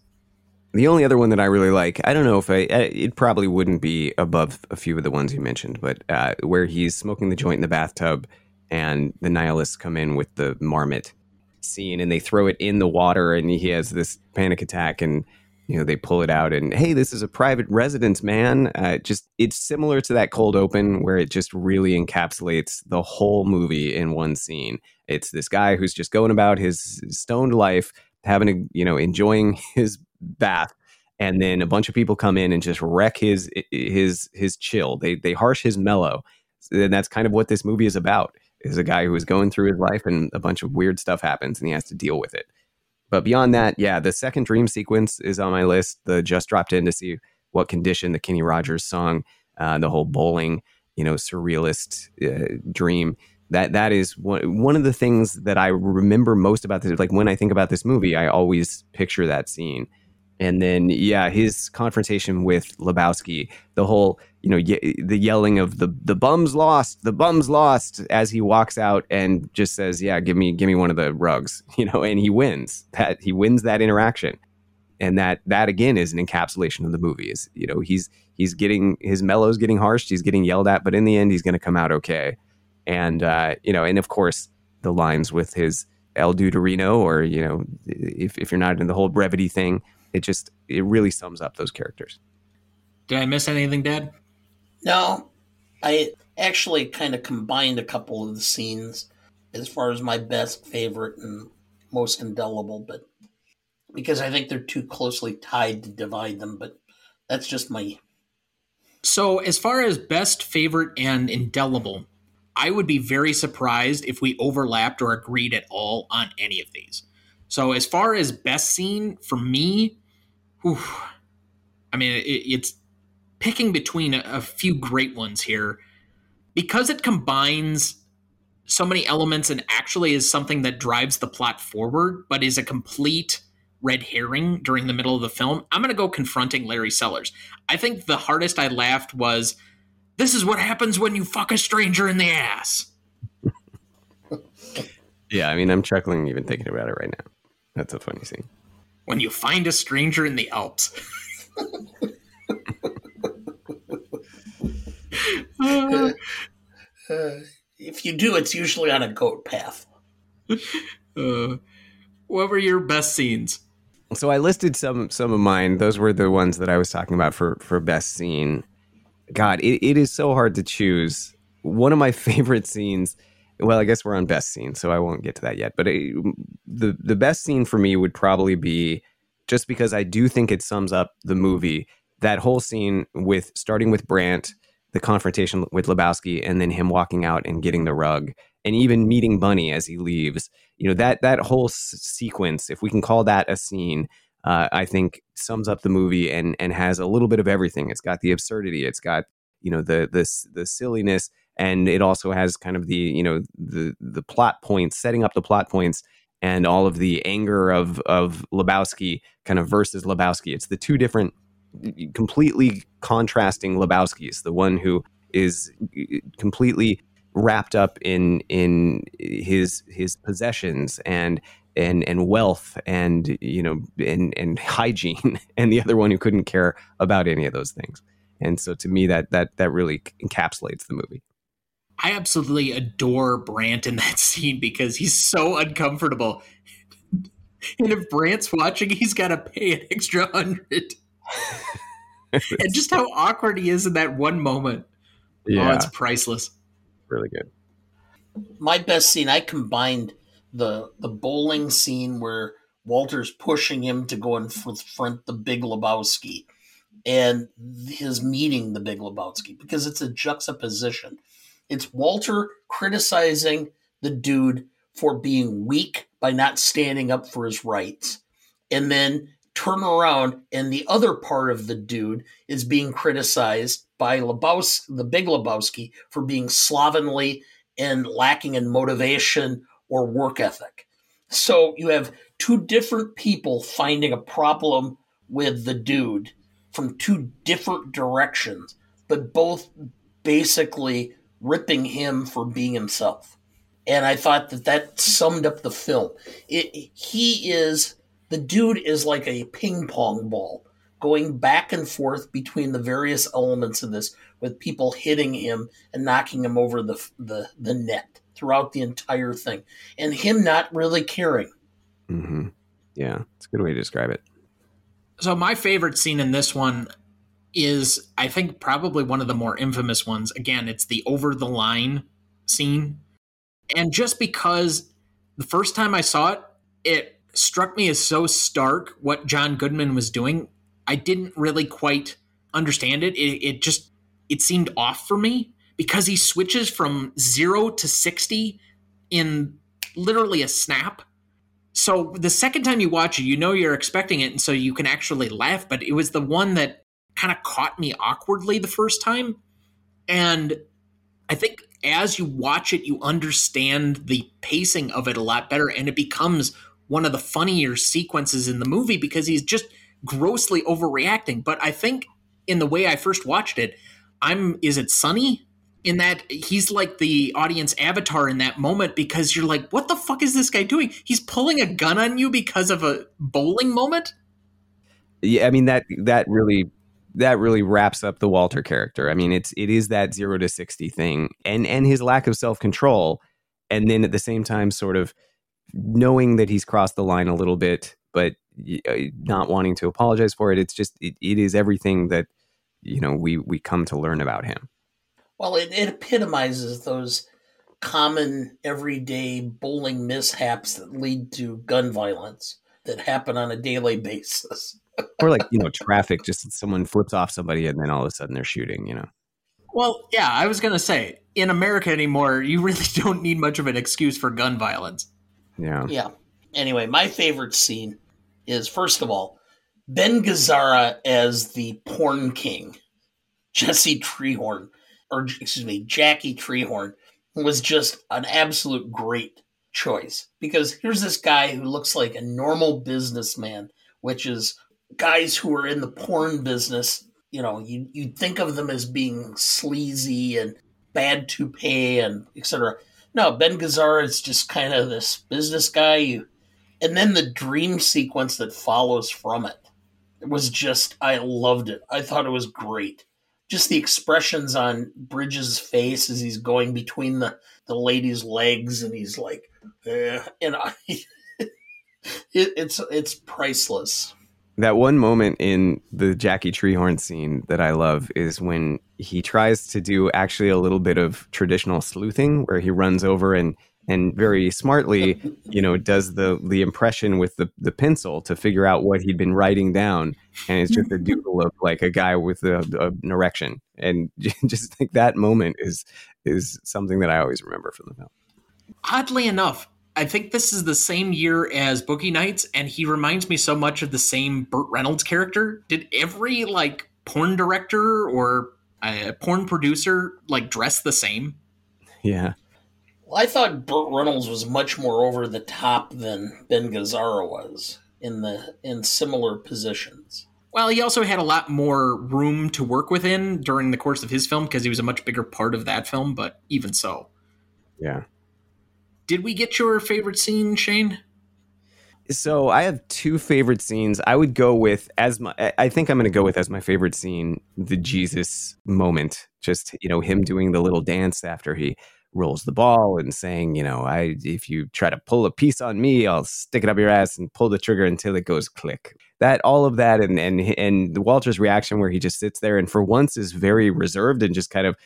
The only other one that I really like, I don't know if I, it probably wouldn't be above a few of the ones you mentioned, but uh, where he's smoking the joint in the bathtub and the nihilists come in with the marmot scene and they throw it in the water and he has this panic attack and you know they pull it out and hey this is a private residence man. Uh, just it's similar to that cold open where it just really encapsulates the whole movie in one scene. It's this guy who's just going about his stoned life having a you know enjoying [LAUGHS] his bath and then a bunch of people come in and just wreck his his his chill. They they harsh his mellow. And that's kind of what this movie is about is a guy who is going through his life and a bunch of weird stuff happens and he has to deal with it but beyond that, yeah, the second dream sequence is on my list. The just dropped in to see what condition the Kenny Rogers song, uh, the whole bowling, you know, surrealist uh, dream. That that is one one of the things that I remember most about this. Like when I think about this movie, I always picture that scene. And then, yeah, his confrontation with Lebowski, the whole, you know, ye- the yelling of the the bums lost, the bums lost, as he walks out and just says, "Yeah, give me give me one of the rugs," [LAUGHS] you know, and he wins. That he wins that interaction, and that that again is an encapsulation of the movie. Is you know he's he's getting his mellow's getting harsh, he's getting yelled at, but in the end, he's going to come out okay. And uh, you know, and of course, the lines with his El Duderino, or you know, if if you're not in the whole brevity thing it just it really sums up those characters. Did I miss anything, Dad? No, I actually kind of combined a couple of the scenes as far as my best favorite and most indelible, but because I think they're too closely tied to divide them, but that's just my. So, as far as best favorite and indelible, I would be very surprised if we overlapped or agreed at all on any of these. So, as far as best scene, for me, whew, I mean, it, it's picking between a, a few great ones here because it combines so many elements and actually is something that drives the plot forward, but is a complete red herring during the middle of the film. I'm going to go confronting Larry Sellers. I think the hardest I laughed was this is what happens when you fuck a stranger in the ass. [LAUGHS] yeah, I mean, I'm chuckling even thinking about it right now. That's a funny scene when you find a stranger in the Alps. [LAUGHS] [LAUGHS] uh, if you do, it's usually on a goat path. Uh, what were your best scenes? So I listed some some of mine. Those were the ones that I was talking about for for best scene. God, it, it is so hard to choose. One of my [LAUGHS] favorite scenes. Well, I guess we're on best scene, so I won't get to that yet. But it, the the best scene for me would probably be just because I do think it sums up the movie. That whole scene with starting with Brandt, the confrontation with Lebowski, and then him walking out and getting the rug, and even meeting Bunny as he leaves. You know that that whole s- sequence, if we can call that a scene, uh, I think sums up the movie and and has a little bit of everything. It's got the absurdity, it's got you know the the the silliness, and it also has kind of the you know the the plot points, setting up the plot points and all of the anger of of Lebowski kind of versus Lebowski. It's the two different completely contrasting Lebowskis. The one who is eh, completely wrapped up in in his his possessions and and and wealth and you know and and hygiene [LAUGHS] and the other one who couldn't care about any of those things. And so to me that that that really encapsulates the movie. I absolutely adore Brandt in that [LAUGHS] scene because he's so uncomfortable. [LAUGHS] and if Brandt's watching, he's got to pay an extra hundred. [LAUGHS] and just how awkward he is in that one moment. Oh, yeah. Oh, it's priceless. Really good. My best scene, I combined the the bowling scene where Walter's pushing him to go and confront the Big Lebowski and his meeting the Big Lebowski because it's a juxtaposition it's Walter criticizing the dude for being weak by not standing up for his rights. And then turn around and the other part of the dude is being criticized by Lebowski, the big Lebowski for being slovenly and lacking in motivation or work ethic. So you have two different people finding a problem with the dude from two different directions, but both basically ripping him for being himself. And I thought that that summed up the film. It, he is, the dude is like a ping pong ball going back and forth between the various elements of this with people hitting him and knocking him over the the, the net throughout the entire thing, and him not really caring. Mm-hmm. Yeah, it's a good way to describe it. So my favorite scene in this one is, I think, probably one of the more infamous ones. Again, it's the over the line scene, and just because the first time I saw it, it struck me as so stark what John Goodman was doing. I didn't really quite understand it. It, it just it seemed off for me because he switches from zero to sixty in literally a snap. So the second time you watch it, you know you're expecting it, and so you can actually laugh. But it was the one that kind of caught me awkwardly the first time, and I think as you watch it, you understand the pacing of it a lot better, and it becomes one of the funnier sequences in the movie because he's just grossly overreacting. But I think in the way I first watched it, I'm is it Sonny? In that he's like the audience avatar in that moment because you're like, what the fuck is this guy doing? He's pulling a gun on you because of a bowling moment. Yeah, I mean that that really that really wraps up the Walter character. I mean, it's it is that zero to sixty thing, and and his lack of self control, and then at the same time, sort of knowing that he's crossed the line a little bit, but uh, not wanting to apologize for it. It's just it, it is everything that you know we we come to learn about him. Well, it, it epitomizes those common everyday bowling mishaps that lead to gun violence that happen on a daily basis. or like you [LAUGHS] know traffic, just someone flips off somebody and then all of a sudden they're shooting. You know. Well, yeah, I was gonna say in America anymore, you really [LAUGHS] don't need much of an excuse for gun violence. Yeah. Yeah. Anyway, my favorite scene is first of all, Ben Gazzara as the porn king, [LAUGHS] Jesse Treehorn, or excuse me, Jackie Treehorn, was just an absolute great choice because here's this guy who looks like a normal businessman, which is guys who are in the porn business. You know, you you think of them as being sleazy and bad to pay and etc. No, Ben Gazzara is just kind of this business guy. You, and then the dream sequence that follows from it, it was just, I loved it. I thought it was great. Just the expressions on Bridges' face as he's going between the, the lady's legs and he's like, eh, and I, [LAUGHS] it, it's it's priceless that one moment in the Jackie Treehorn scene that I love is when he tries to do actually a little bit of traditional sleuthing, where he runs over and and very smartly, you know, does the the impression with the the pencil to figure out what he'd been writing down, and it's just a [LAUGHS] doodle of like a guy with a, a, an erection, and [LAUGHS] just like that moment is is something that I always remember from the film. Oddly enough, I think this is the same year as Boogie Nights, and he reminds me so much of the same Burt Reynolds character. Did every like porn director or uh, porn producer like dressed the same? Yeah. Well, I thought Burt Reynolds was much more over the top than Ben Gazzara was in the in similar positions. Well, he also had a lot more room to work within during the course of his film because he was a much bigger part of that film, but even so. Yeah. Did we get your favorite scene, Shane? So I have two favorite scenes. I would go with as my I think I'm going to go with as my favorite scene the Jesus moment. Just you know him doing the little dance after he rolls the ball and saying, you know, I if you try to pull a piece on me, I'll stick it up your ass and pull the trigger until it goes click. That all of that and and and Walter's reaction where he just sits there and for once is very reserved and just kind of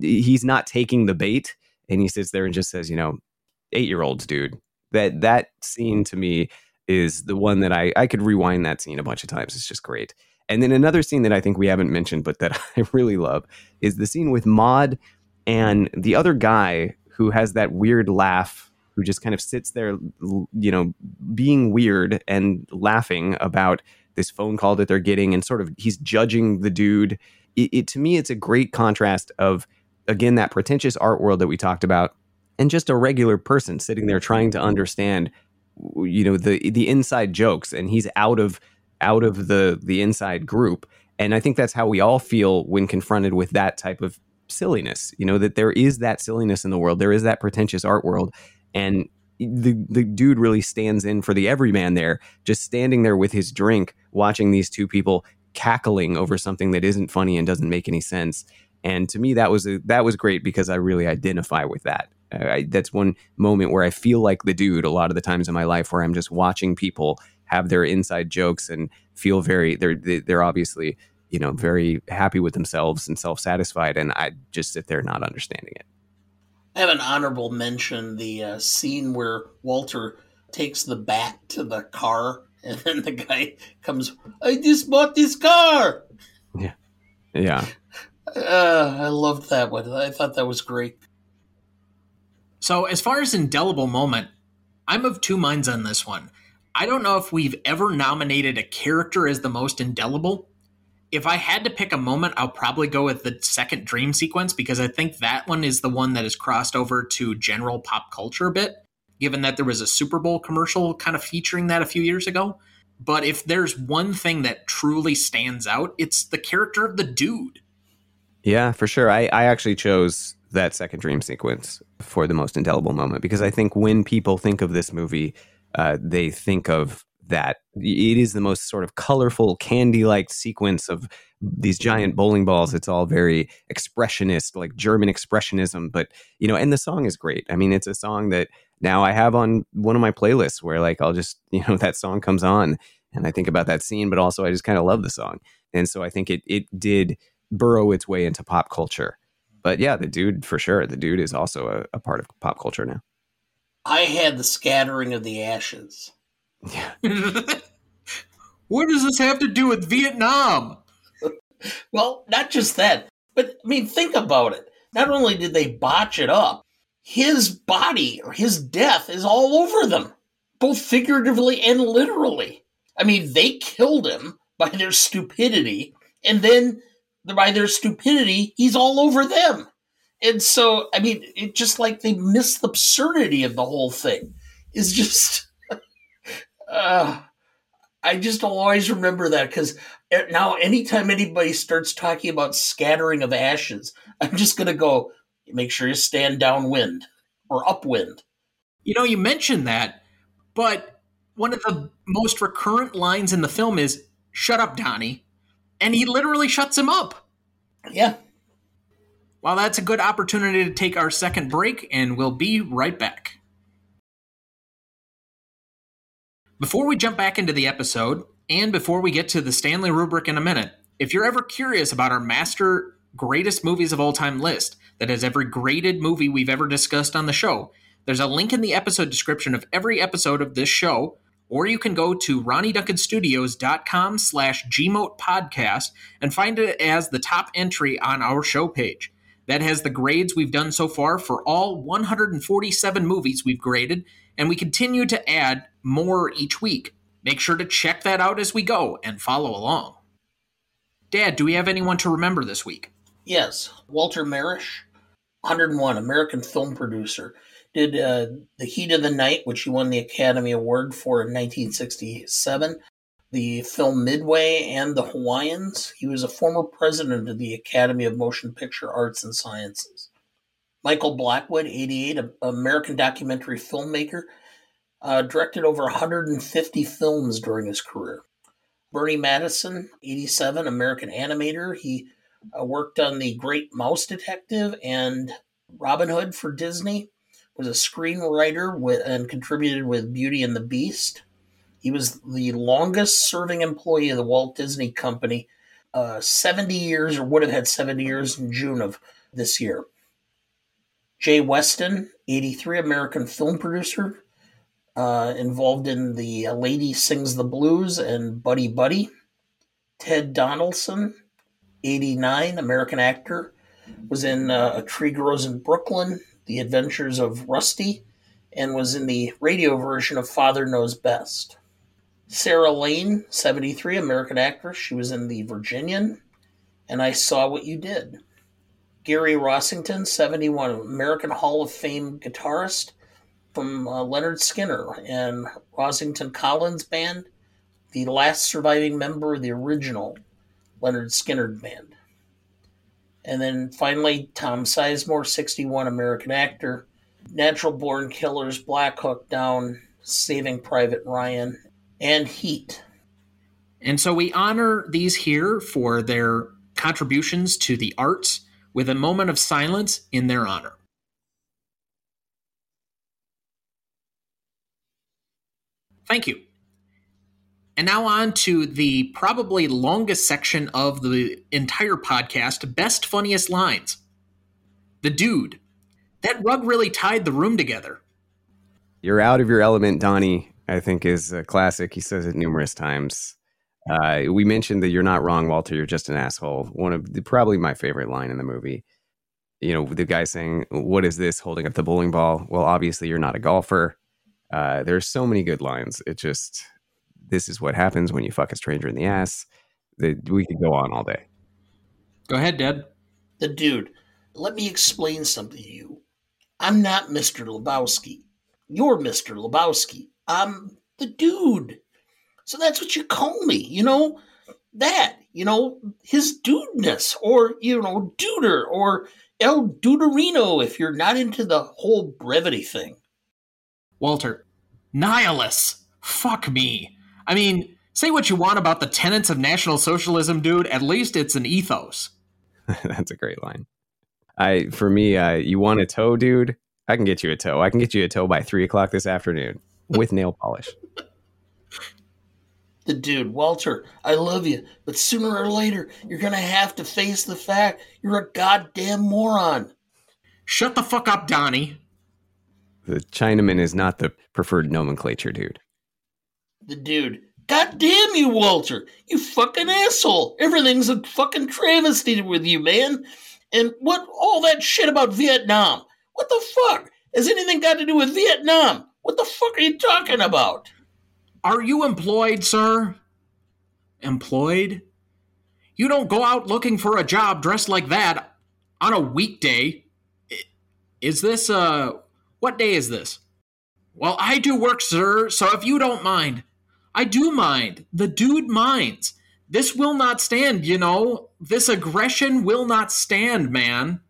he's not taking the bait and he sits there and just says, you know, eight year olds, dude. That that scene to me is the one that I I could rewind that scene a bunch of times. It's just great. And then another scene that I think we haven't mentioned, but that [LAUGHS] I really love, is the scene with Maude and the other guy who has that weird laugh, who just kind of sits there, you know, being weird and laughing about this phone call that they're getting, and sort of he's judging the dude. It, it to me, it's a great contrast of again that pretentious art world that we talked about and just a regular person sitting there trying to understand you know the the inside jokes and he's out of out of the the inside group. And i think that's how we all feel when confronted with that type of silliness you know that there is that silliness in the world there is that pretentious art world. And the the dude really stands in for the everyman there just standing there with his drink watching these two people cackling over something that isn't funny and doesn't make any sense. And to me, that was a, that was great because I really identify with that. I, that's one moment where I feel like the dude a lot of the times in my life where I'm just watching people have their inside jokes and feel very they're they're obviously you know very happy with themselves and self satisfied, and I just sit there not understanding it. I have an honorable mention: the uh, scene where Walter takes the bat to the car, [LAUGHS] and then the guy comes, "I just bought this car." Yeah, yeah. [LAUGHS] Uh, I loved that one. I thought that was great. So, as far as indelible moment, I'm of two minds on this one. I don't know if we've ever nominated a character as the most indelible. If I had to pick a moment, I'll probably go with the second dream sequence because I think that one is the one that has crossed over to general pop culture a bit, given that there was a Super Bowl commercial kind of featuring that a few years ago. But if there's one thing that truly stands out, it's the character of the dude. Yeah, for sure. I, I actually chose that second dream sequence for the most indelible moment. Because I think when people think of this movie, uh, they think of that. It is the most sort of colorful candy like sequence of these giant bowling balls. It's all very expressionist like german expressionism but you know and the song is great. I mean it's a song that now i have on one of my playlists where like i'll just [LAUGHS] you know that song comes on and i think about that scene but also i just kind of love the song. And so i think it it did burrow its way into pop culture but yeah, the dude for sure. The dude is also a, a part of pop culture now. I had the scattering of the ashes. Yeah. [LAUGHS] what does this have to do with Vietnam? well, not just that, but I mean, think about it. Not only did they botch it up, his body or his death is all over them, both figuratively and literally. I mean, they killed him by their stupidity, and then by their stupidity, he's all over them. And so, I mean, it just like they miss the absurdity of the whole thing. Is just, [LAUGHS] uh, I just always remember that because now, anytime anybody starts talking about scattering of ashes, I'm just going to go, make sure you stand downwind or upwind. You know, you mentioned that, but one of the most recurrent lines in the film is, Shut up, Donny and he literally shuts him up. Yeah. Well, that's a good opportunity to take our second break, and we'll be right back. Before we jump back into the episode, and before we get to the Stanley rubric in a minute, if you're ever curious about our master greatest movies of all time list that has every graded movie we've ever discussed on the show, there's a link in the episode description of every episode of this show or you can go to ronnyduncanstudios.com slash gmoat podcast and find it as the top entry on our show page. That has the grades we've done so far for all 147 movies we've graded, and we continue to add more each week. Make sure to check that out as we go and follow along. Dad, do we have anyone to remember this week? Yes, Walter Mirisch, 101, American film producer did uh, The Heat of the Night, which he won the Academy Award for in 1967, the film Midway, and The Hawaiians. He was a former president of the Academy of Motion Picture Arts and Sciences. Michael Blackwood, 88, an American documentary filmmaker, uh, directed over 150 films during his career. Burny Mattinson, 87, American animator. He uh, worked on The Great Mouse Detective and Robin Hood for Disney was a screenwriter with, and contributed with Beauty and the Beast. He was the longest serving employee of the Walt Disney Company, uh, 70 years, or would have had 70 years in June of this year. Jay Weston, 83, American film producer, uh, involved in The Lady Sings the Blues and Buddy Buddy. Ted Donaldson, 89, American actor, was in uh, A Tree Grows in Brooklyn, the Adventures of Rusty, and was in the radio version of Father Knows Best. Sara Lane, 73, American actress. She was in The Virginian and I Saw What You Did. Gary Rossington, 71, American Hall of Fame guitarist from uh, Lynyrd Skynyrd and Rossington Collins Band, the last surviving member of the original Lynyrd Skynyrd Band. And then finally, Tom Sizemore, 61, American actor. Natural Born Killers, Black Hawk Down, Saving Private Ryan, and Heat. And so we honor these here for their contributions to the arts, with a moment of silence in their honor. Thank you. And now on to the probably longest section of the entire podcast best funniest lines. The dude. That rug really tied the room together. You're out of your element, Donny, I think is a classic. He says it numerous times. Uh, we mentioned that you're not wrong, Walter. You're just an asshole. One of the, probably my favorite line in the movie. You know, the guy saying, What is this holding up the bowling ball? Well, obviously, you're not a golfer. Uh, there's so many good lines. It just, this is what happens when you fuck a stranger in the ass. The, we could go on all day. Go ahead, Dad. The dude, let me explain something to you. I'm not Mr. Lebowski. You're Mr. Lebowski. I'm the dude. So that's what you call me, you know? That, you know, his dudeness, or, you know, duder, or El Duderino if you're not into the whole brevity thing. Walter, nihilus. Fuck me. I mean, say what you want about the tenets of National Socialism, dude. At least it's an ethos. [LAUGHS] That's a great line. I for me, uh, you want a toe, dude? I can get you a toe. I can get you a toe by three o'clock this afternoon with nail polish. The dude, Walter, I love you, but sooner or later you're gonna have to face the fact you're a goddamn moron. Shut the fuck up, Donny. The Chinaman is not the preferred nomenclature, dude. The dude, God damn you, Walter! You fucking asshole! Everything's a fucking travesty with you, man. And what all that shit about Vietnam? What the fuck? Has anything got to do with Vietnam? What the fuck are you talking about? Are you employed, sir? Employed? You don't go out looking for a job dressed like that on a weekday. Is this, uh, what day is this? Well, I do work, sir, so if you don't mind, I do mind. The dude minds. This will not stand, you know. This aggression will not stand, man.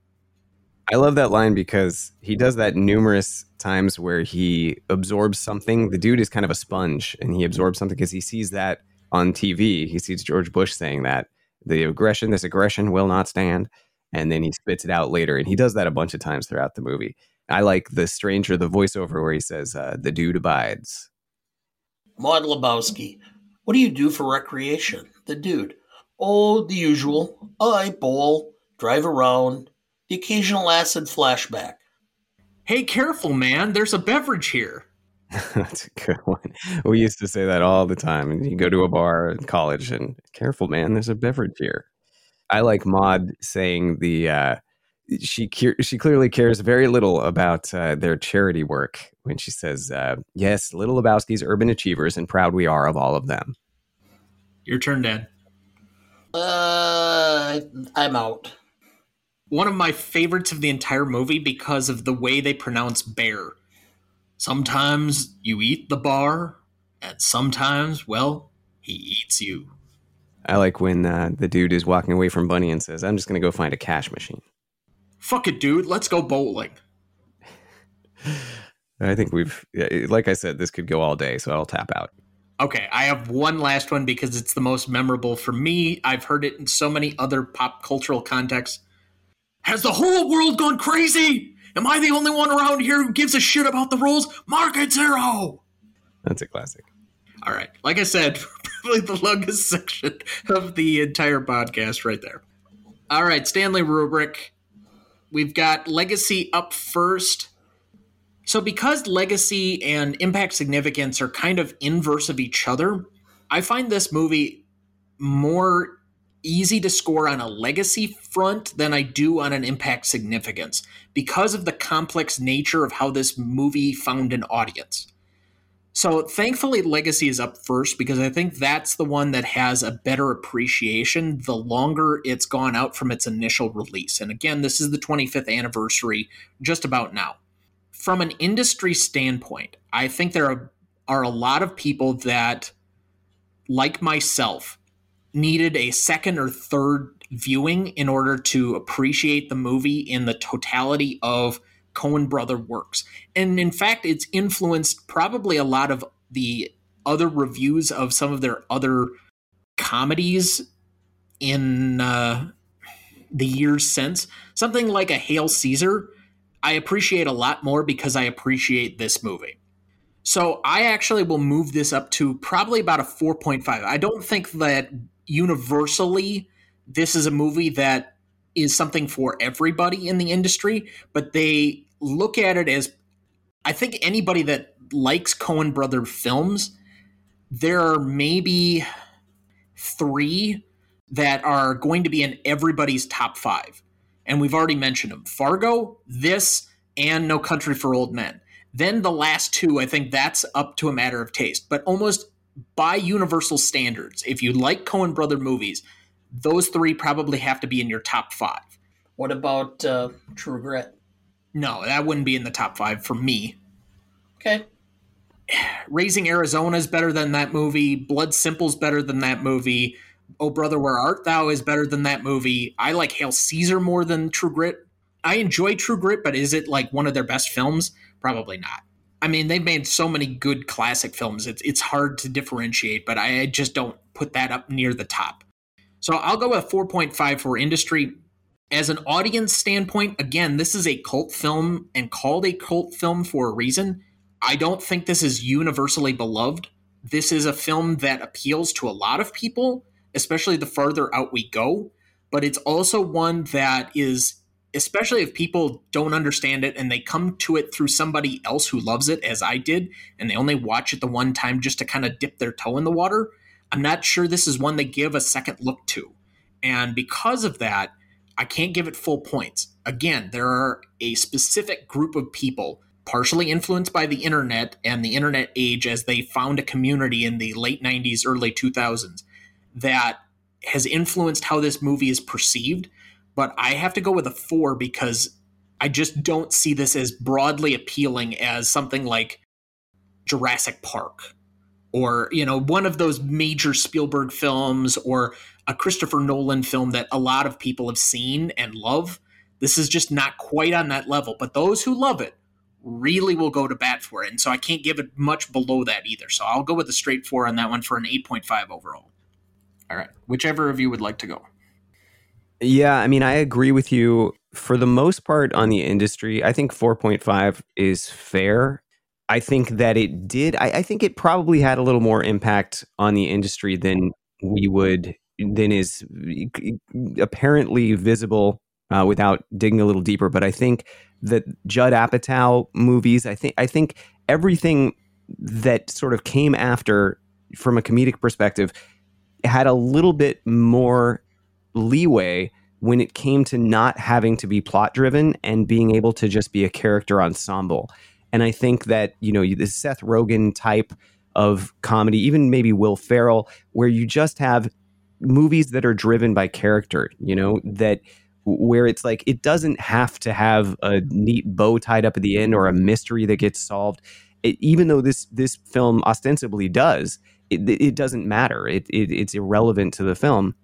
I love that line because he does that numerous times where he absorbs something. The dude is kind of a sponge and he absorbs something because he sees that on TV. He sees George Bush saying that the aggression, this aggression will not stand. And then he spits it out later. And he does that a bunch of times throughout the movie. I like the stranger, the voiceover where he says, uh, the dude abides. Maude Lebowski, what do you do for recreation? The dude. Oh, the usual. I bowl, drive around, the occasional acid flashback. Hey, careful, man. There's a beverage here. [LAUGHS] That's a good one. We used to say that all the time. And you go to a bar in college and careful, man, there's a beverage here. I like Maude saying the uh, she she clearly cares very little about uh, their charity work when she says, uh, "Yes, Little Lebowski's urban achievers, and proud we are of all of them." Your turn, Dad. Uh, I'm out one of my favorites of the entire movie because of the way they pronounce bear. Sometimes you eat the bar, and sometimes, well, he eats you. I like when uh, the dude is walking away from Bunny and says, I'm just going to go find a cash machine. Fuck it, dude. Let's go bowling. I think we've, like I said, this could go all day, so I'll tap out. Okay, I have one last one because it's the most memorable for me. I've heard it in so many other pop cultural contexts. Has the whole world gone crazy? Am I the only one around here who gives a shit about the rules? Market zero. That's a classic. All right. Like I said, [LAUGHS] probably the longest section of the entire podcast right there. All right, Stanley Rubric. We've got Legacy up first. So, because Legacy and Impact Significance are kind of inverse of each other, I find this movie more easy to score on a legacy front than I do on an impact significance because of the complex nature of how this movie found an audience. So thankfully, Legacy is up first because I think that's the one that has a better appreciation the longer it's gone out from its initial release. And again, this is the 25th anniversary just about now. From an industry standpoint, I think there are, are a lot of people that, like myself, needed a second or third viewing in order to appreciate the movie in the totality of Coen brother works. And in fact, it's influenced probably a lot of the other reviews of some of their other comedies in uh, the years since. Something like a Hail Caesar, I appreciate a lot more because I appreciate this movie. So I actually will move this up to probably about a 4.5. I don't think that universally this is a movie that is something for everybody in the industry, but they look at it as I think anybody that likes Coen brother films, there are maybe three that are going to be in everybody's top five. And we've already mentioned them Fargo, this, and No Country for Old Men. Then the last two, I think that's up to a matter of taste. But almost by universal standards, if you like Coen brother movies, those three probably have to be in your top five. What about uh, True Grit? No, that wouldn't be in the top five for me. Okay. Raising Arizona is better than that movie. Blood Simple's better than that movie. Oh Brother, Where Art Thou is better than that movie. I like Hail Caesar more than True Grit. I enjoy True Grit, but is it like one of their best films? Probably not. I mean, they've made so many good classic films. It's it's hard to differentiate, but I just don't put that up near the top. So I'll go with 4.5 for industry. As an audience standpoint, again, this is a cult film and called a cult film for a reason. I don't think this is universally beloved. This is a film that appeals to a lot of people, especially the farther out we go. But it's also one that is, especially if people don't understand it and they come to it through somebody else who loves it, as I did, and they only watch it the one time just to kind of dip their toe in the water. I'm not sure this is one they give a second look to. And because of that, I can't give it full points. Again, there are a specific group of people partially influenced by the internet and the internet age as they found a community in the late 90s, early 2000s that has influenced how this movie is perceived. But I have to go with a four because I just don't see this as broadly appealing as something like Jurassic Park or, you know, one of those major Spielberg films or a Christopher Nolan film that a lot of people have seen and love. This is just not quite on that level. But those who love it really will go to bat for it. And so I can't give it much below that either. So I'll go with a straight four on that one for an 8.5 overall. All right. Whichever of you would like to go. Yeah, I mean, I agree with you for the most part on the industry. I think 4.5 is fair. I think that it did, I, I think it probably had a little more impact on the industry than we would, than is apparently visible uh, without digging a little deeper. But I think that Judd Apatow movies. I think I think everything that sort of came after from a comedic perspective had a little bit more leeway when it came to not having to be plot driven and being able to just be a character ensemble. And I think that, you know, the Seth Rogen type of comedy, even maybe Will Ferrell, where you just have movies that are driven by character, you know, that where it's like it doesn't have to have a neat bow tied up at the end or a mystery that gets solved. It, even though this this film ostensibly does, it, it doesn't matter. It, it it's irrelevant to the film.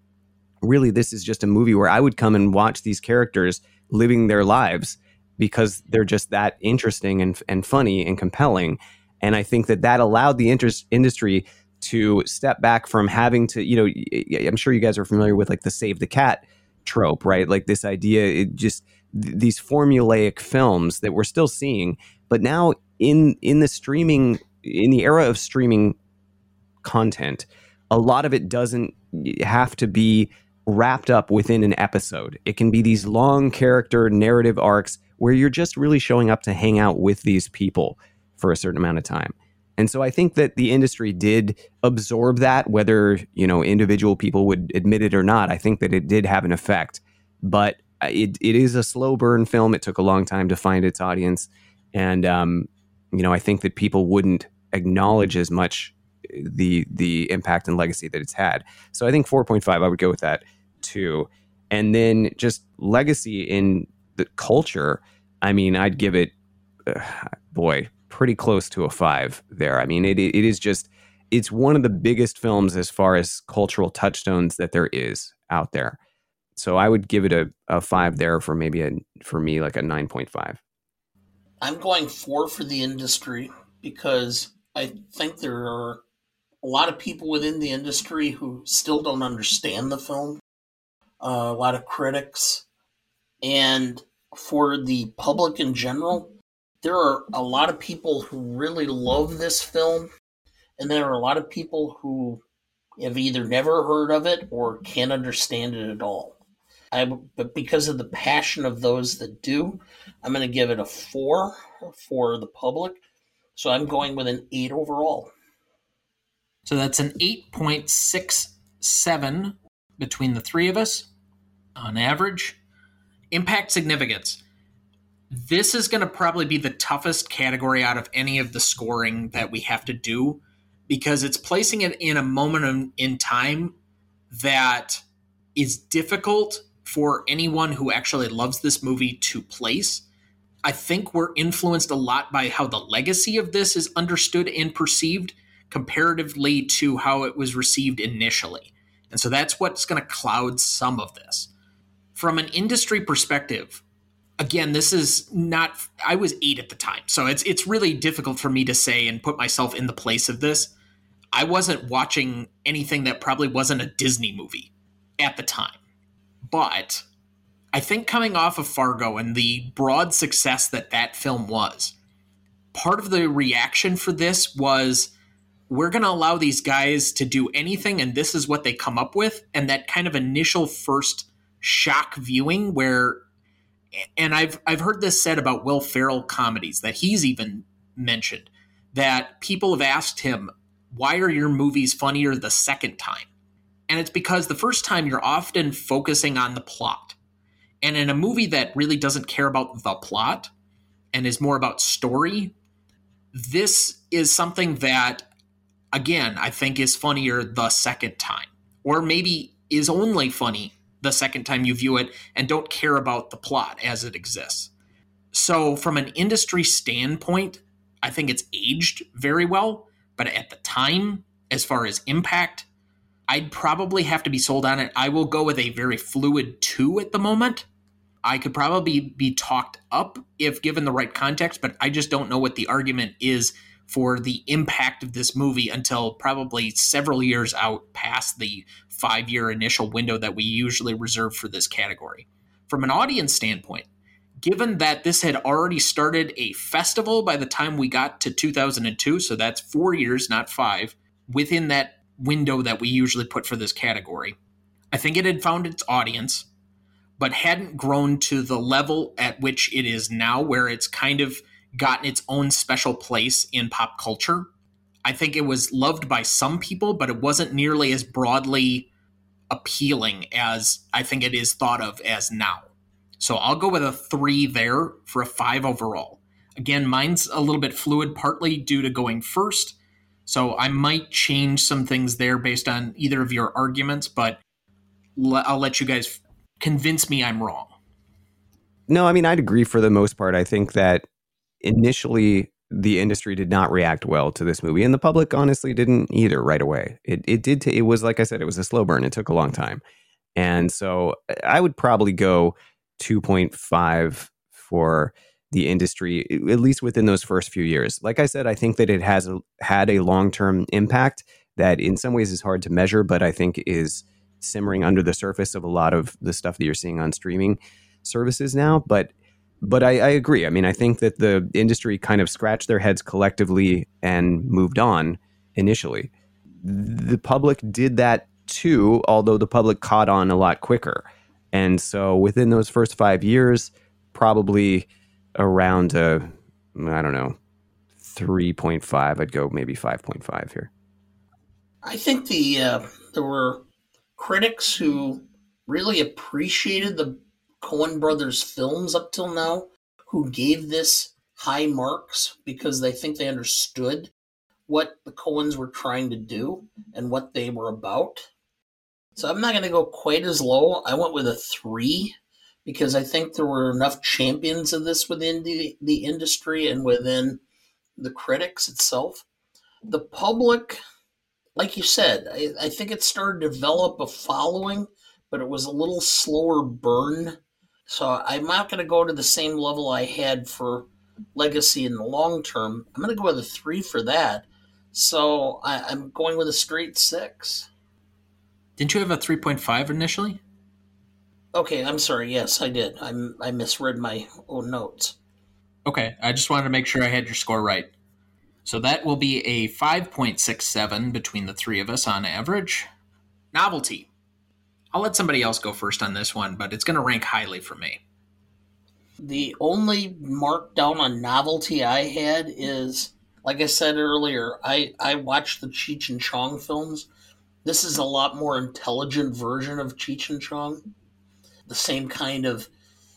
Really, this is just a movie where I would come and watch these characters living their lives because they're just that interesting and and funny and compelling. And I think that that allowed the interest industry to step back from having to, you know, I'm sure you guys are familiar with like the save the cat trope, right? Like this idea, it just th- these formulaic films that we're still seeing, but now in in the streaming in the era of streaming content, a lot of it doesn't have to be wrapped up within an episode. It can be these long character narrative arcs where you're just really showing up to hang out with these people for a certain amount of time. And so I think that the industry did absorb that, whether you know individual people would admit it or not. I think that it did have an effect, but uh, it, it is a slow burn film. It took a long time to find its audience, and um, you know I think that people wouldn't acknowledge as much uh, the the impact and legacy that it's had. So I think 4.5, I would go with that too. And then just legacy in the culture. I mean, I'd give it, uh, boy, pretty close to a five there. I mean, it it is just it's one of the biggest films as far as cultural touchstones that there is out there. So I would give it a, a five there for maybe a for me like a nine point five. I'm going four for the industry because I think there are a lot of people within the industry who still don't understand the film. uh, a lot of critics, and for the public in general, there are a lot of people who really love this film, and there are a lot of people who have either never heard of it or can't understand it at all. I, but because of the passion of those that do, I'm going to give it a four for the public. So I'm going with an eight overall. So that's an 8.67 between the three of us on average. Impact significance. This is going to probably be the toughest category out of any of the scoring that we have to do because it's placing it in a moment in time that is difficult for anyone who actually loves this movie to place. I think we're influenced a lot by how the legacy of this is understood and perceived comparatively to how it was received initially. And so that's what's going to cloud some of this. From an industry perspective, again, this is not I was 8 at the time. So it's it's really difficult for me to say and put myself in the place of this. I wasn't watching anything that probably wasn't a Disney movie at the time. But I think coming off of Fargo and the broad success that that film was, part of the reaction for this was we're going to allow these guys to do anything and this is what they come up with and that kind of initial first shock viewing where and I've I've heard this said about Will Ferrell comedies that he's even mentioned that people have asked him why are your movies funnier the second time? And it's because the first time you're often focusing on the plot. And in a movie that really doesn't care about the plot and is more about story this is something that again, I think is funnier the second time, or maybe is only funny the second time you view it and don't care about the plot as it exists. So, from an industry standpoint, I think it's aged very well, but at the time, as far as impact, I'd probably have to be sold on it. I will go with a very fluid two at the moment. I could probably be talked up if given the right context, but I just don't know what the argument is for the impact of this movie until probably several years out past the five year initial window that we usually reserve for this category. From an audience standpoint, given that this had already started a festival by the time we got to 2002, so that's four years, not five, within that window that we usually put for this category, I think it had found its audience, but hadn't grown to the level at which it is now, where it's kind of gotten its own special place in pop culture. I think it was loved by some people, but it wasn't nearly as broadly appealing as I think it is thought of as now. So I'll go with a three there for a five overall. Again, mine's a little bit fluid, partly due to going first. So I might change some things there based on either of your arguments, but I'll let you guys convince me I'm wrong. No, I mean, I'd agree for the most part. I think that initially the industry did not react well to this movie and the public honestly didn't either right away. It, it did t- it was like i said it was a slow burn. It took a long time. And so i would probably go 2.5 for the industry at least within those first few years. Like i said i think that it has a, had a long-term impact that in some ways is hard to measure but i think is simmering under the surface of a lot of the stuff that you're seeing on streaming services now. But but I, I, agree. I mean, I think that the industry kind of scratched their heads collectively and moved on initially. The public did that too, although the public caught on a lot quicker. And so within those first five years, probably around, I don't know, 3.5, I'd go maybe 5.5 here. I think the uh, there were critics who really appreciated the Coen Brothers films up till now who gave this high marks because they think they understood what the Coens were trying to do and what they were about. So I'm not going to go quite as low. I went with a three because I think there were enough champions of this within the, the industry and within the critics itself. The public, like you said, I, I think it started to develop a following, but it was a little slower burn so I'm not going to go to the same level I had for Legacy in the long term. I'm going to go with a three for that. So I, am going with a straight six. Didn't you have a 3.5 initially? Okay, I'm sorry. Yes, I did. I, I misread my own notes. Okay, I just wanted to make sure I had your score right. So that will be a 5.67 between the three of us on average. Novelty. I'll let somebody else go first on this one, but it's going to rank highly for me. The only markdown on novelty I had is, like I said earlier, I, I watched the Cheech and Chong films. This is a lot more intelligent version of Cheech and Chong. The same kind of,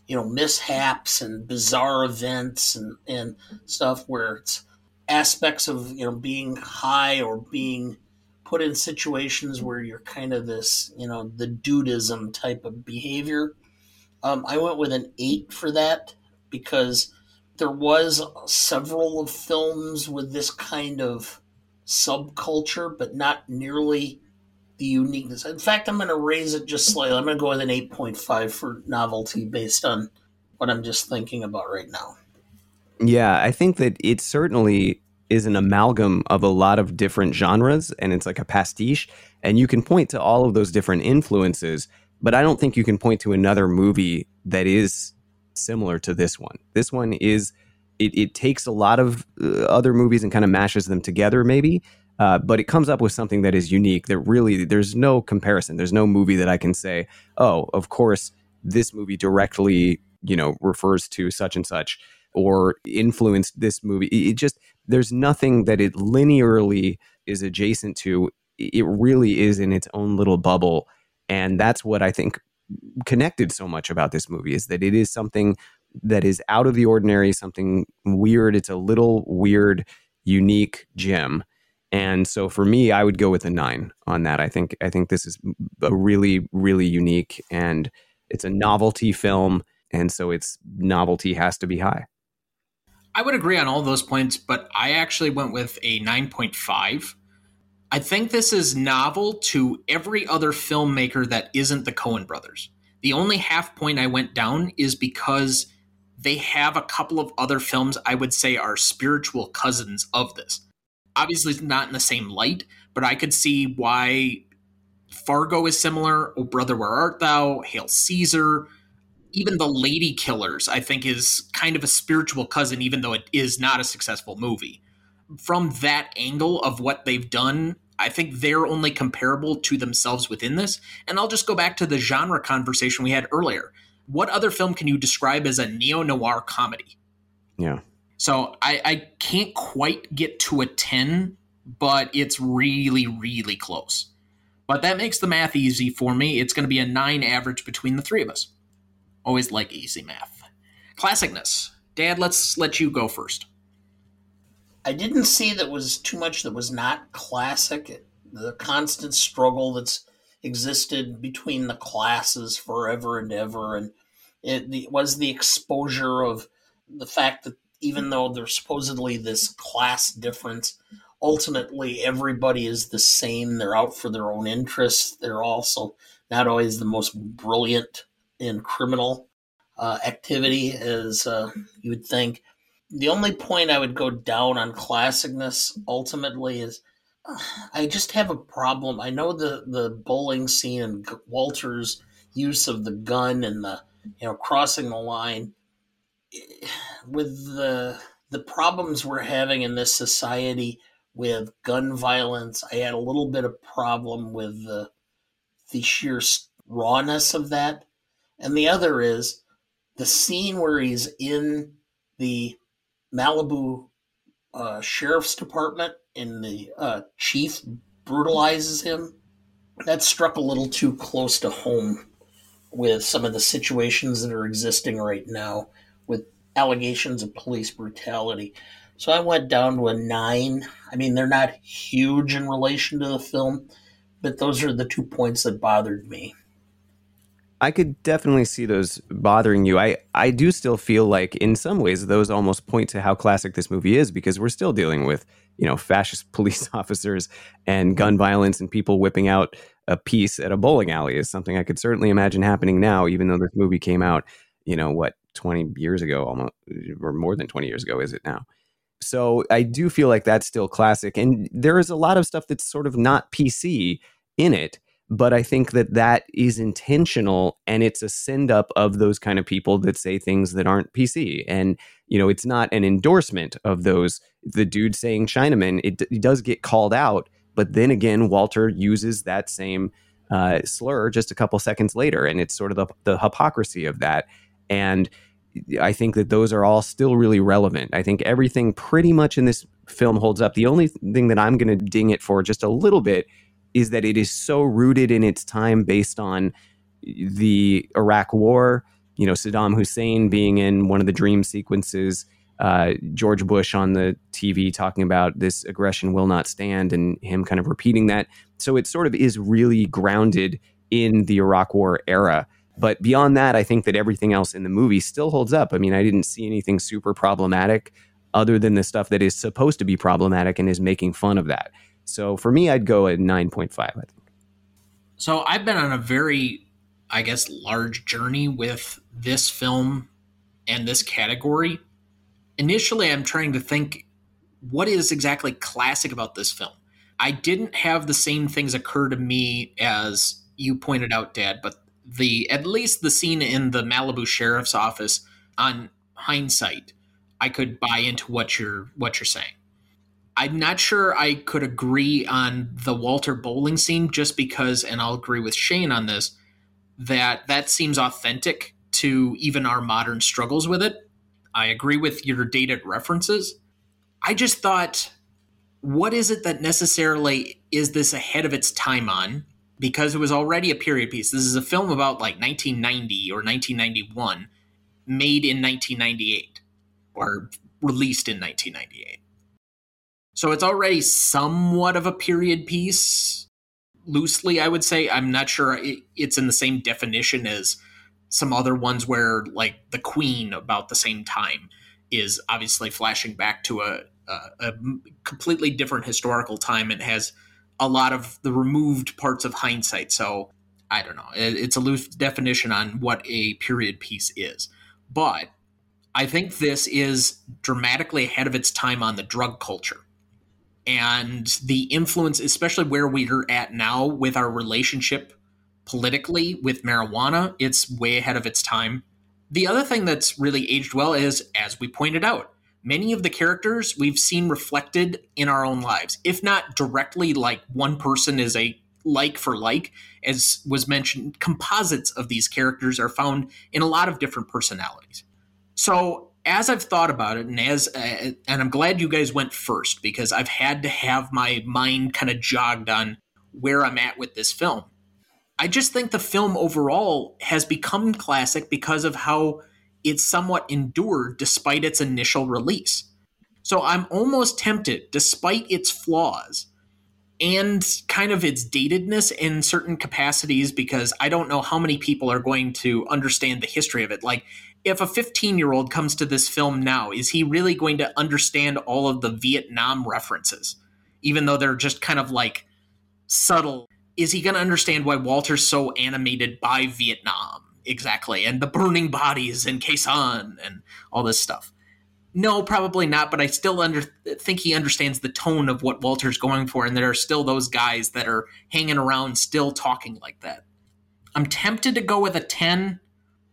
you know, mishaps and bizarre events and, and stuff where it's aspects of, you know, being high or being put in situations where you're kind of this, you know, the Dudeism type of behavior. Um, I went with an eight for that because there was several of films with this kind of subculture, but not nearly the uniqueness. In fact, I'm going to raise it just slightly. I'm going to go with an 8.5 for novelty based on what I'm just thinking about right now. Yeah, I think that it certainly is an amalgam of a lot of different genres and it's like a pastiche and you can point to all of those different influences but i don't think you can point to another movie that is similar to this one. This one is it, it takes a lot of uh, other movies and kind of mashes them together maybe uh, but it comes up with something that is unique that really there's no comparison. There's no movie that i can say oh of course this movie directly you know refers to such and such or influenced this movie. It just there's nothing that it linearly is adjacent to. It really is in its own little bubble, and that's what I think connected so much about this movie is that it is something that is out of the ordinary, something weird. It's a little weird, unique gem. And so for me, I would go with a nine on that. I think I think this is a really, really unique and it's a novelty film. And so its novelty has to be high. I would agree on all those points, but I actually went with a 9.5. I think this is novel to every other filmmaker that isn't the Coen brothers. The only half point I went down is because they have a couple of other films I would say are spiritual cousins of this. Obviously, not in the same light, but I could see why Fargo is similar. Oh, Brother, Where Art Thou? Hail Caesar even the Lady Killers, I think, is kind of a spiritual cousin, even though it is not a successful movie. From that angle of what they've done, I think they're only comparable to themselves within this. And I'll just go back to the genre conversation we had earlier. What other film can you describe as a neo noir comedy? Yeah. So I, I can't quite get to a 10, but it's really, really close. But that makes the math easy for me. It's going to be a nine average between the three of us. Always like easy math. Classicness. Dad, let's let you go first. I didn't see that was too much that was not classic. The constant struggle that's existed between the classes forever and ever, and it, was the exposure of the fact that even though there's supposedly this class difference, ultimately everybody is the same. They're out for their own interests. They're also not always the most brilliant in criminal uh, activity as uh, you would think. The only point I would go down on classicness ultimately is uh, I just have a problem. I know the the bowling scene and Walter's use of the gun and the you know crossing the line with the the problems we're having in this society with gun violence. I had a little bit of problem with the the sheer rawness of that and the other is the scene where he's in the Malibu uh, Sheriff's Department and the uh, chief brutalizes him. That struck a little too close to home with some of the situations that are existing right now with allegations of police brutality. So I went down to a nine. I mean, they're not huge in relation to the film, but those are the two points that bothered me. I could definitely see those bothering you. I, I do still feel like in some ways those almost point to how classic this movie is because we're still dealing with, you know, fascist [LAUGHS] police officers and gun violence and people whipping out a piece at a bowling alley is something I could certainly imagine happening now, even though this movie came out, you know, what, 20 years ago, almost, or more than 20 years ago, is it now? So I do feel like that's still classic. And there is a lot of stuff that's sort of not PC in it but I think that that is intentional and it's a send up of those kind of people that say things that aren't PC. And, you know, it's not an endorsement of those. The dude saying Chinaman, it, it does get called out. But then again, Walter uses that same uh, slur just a couple seconds later. And it's sort of the, the hypocrisy of that. And I think that those are all still really relevant. I think everything pretty much in this film holds up. The only thing that I'm going to ding it for just a little bit is that it is so rooted in its time based on the Iraq War, you know, Saddam Hussein being in one of the dream sequences, uh, George Bush on the TV talking about this aggression will not stand and him kind of repeating that. So it sort of is really grounded in the Iraq War era. But beyond that, I think that everything else in the movie still holds up. I mean, I didn't see anything super problematic other than the stuff that is supposed to be problematic and is making fun of that. So for me, I'd go at 9.5, I think. So I've been on a very, I guess, large journey with this film and this category. Initially, I'm trying to think what is exactly classic about this film. I didn't have the same things occur to me as you pointed out, Dad, but the at least the scene in the Malibu sheriff's office on hindsight, I could buy into what you're what you're saying. I'm not sure I could agree on the Walter bowling scene just because, and I'll agree with Shane on this, that that seems authentic to even our modern struggles with it. I agree with your dated references. I just thought, what is it that necessarily is this ahead of its time on? Because it was already a period piece. This is a film about like 1990 or 1991, made in 1998 or released in 1998 so it's already somewhat of a period piece, loosely, I would say. I'm not sure it's in the same definition as some other ones where, like, the Queen about the same time is obviously flashing back to a, a, a completely different historical time and has a lot of the removed parts of hindsight. So I don't know. It's a loose definition on what a period piece is. But I think this is dramatically ahead of its time on the drug culture and the influence, especially where we're at now with our relationship politically with marijuana, it's way ahead of its time. The other thing that's really aged well is, as we pointed out, many of the characters we've seen reflected in our own lives. If not directly, like one person is a like for like, as was mentioned, composites of these characters are found in a lot of different personalities. So as I've thought about it, and as uh, and I'm glad you guys went first because I've had to have my mind kind of jogged on where I'm at with this film. I just think the film overall has become classic because of how it's somewhat endured despite its initial release. So I'm almost tempted, despite its flaws and kind of its datedness in certain capacities, because I don't know how many people are going to understand the history of it. Like, if a 15 year old comes to this film now, is he really going to understand all of the Vietnam references, even though they're just kind of like subtle? Is he going to understand why Walter's so animated by Vietnam exactly, and the burning bodies Khe Sanh and all this stuff? No, probably not. But I still under, think he understands the tone of what Walter's going for, and there are still those guys that are hanging around, still talking like that. I'm tempted to go with a 10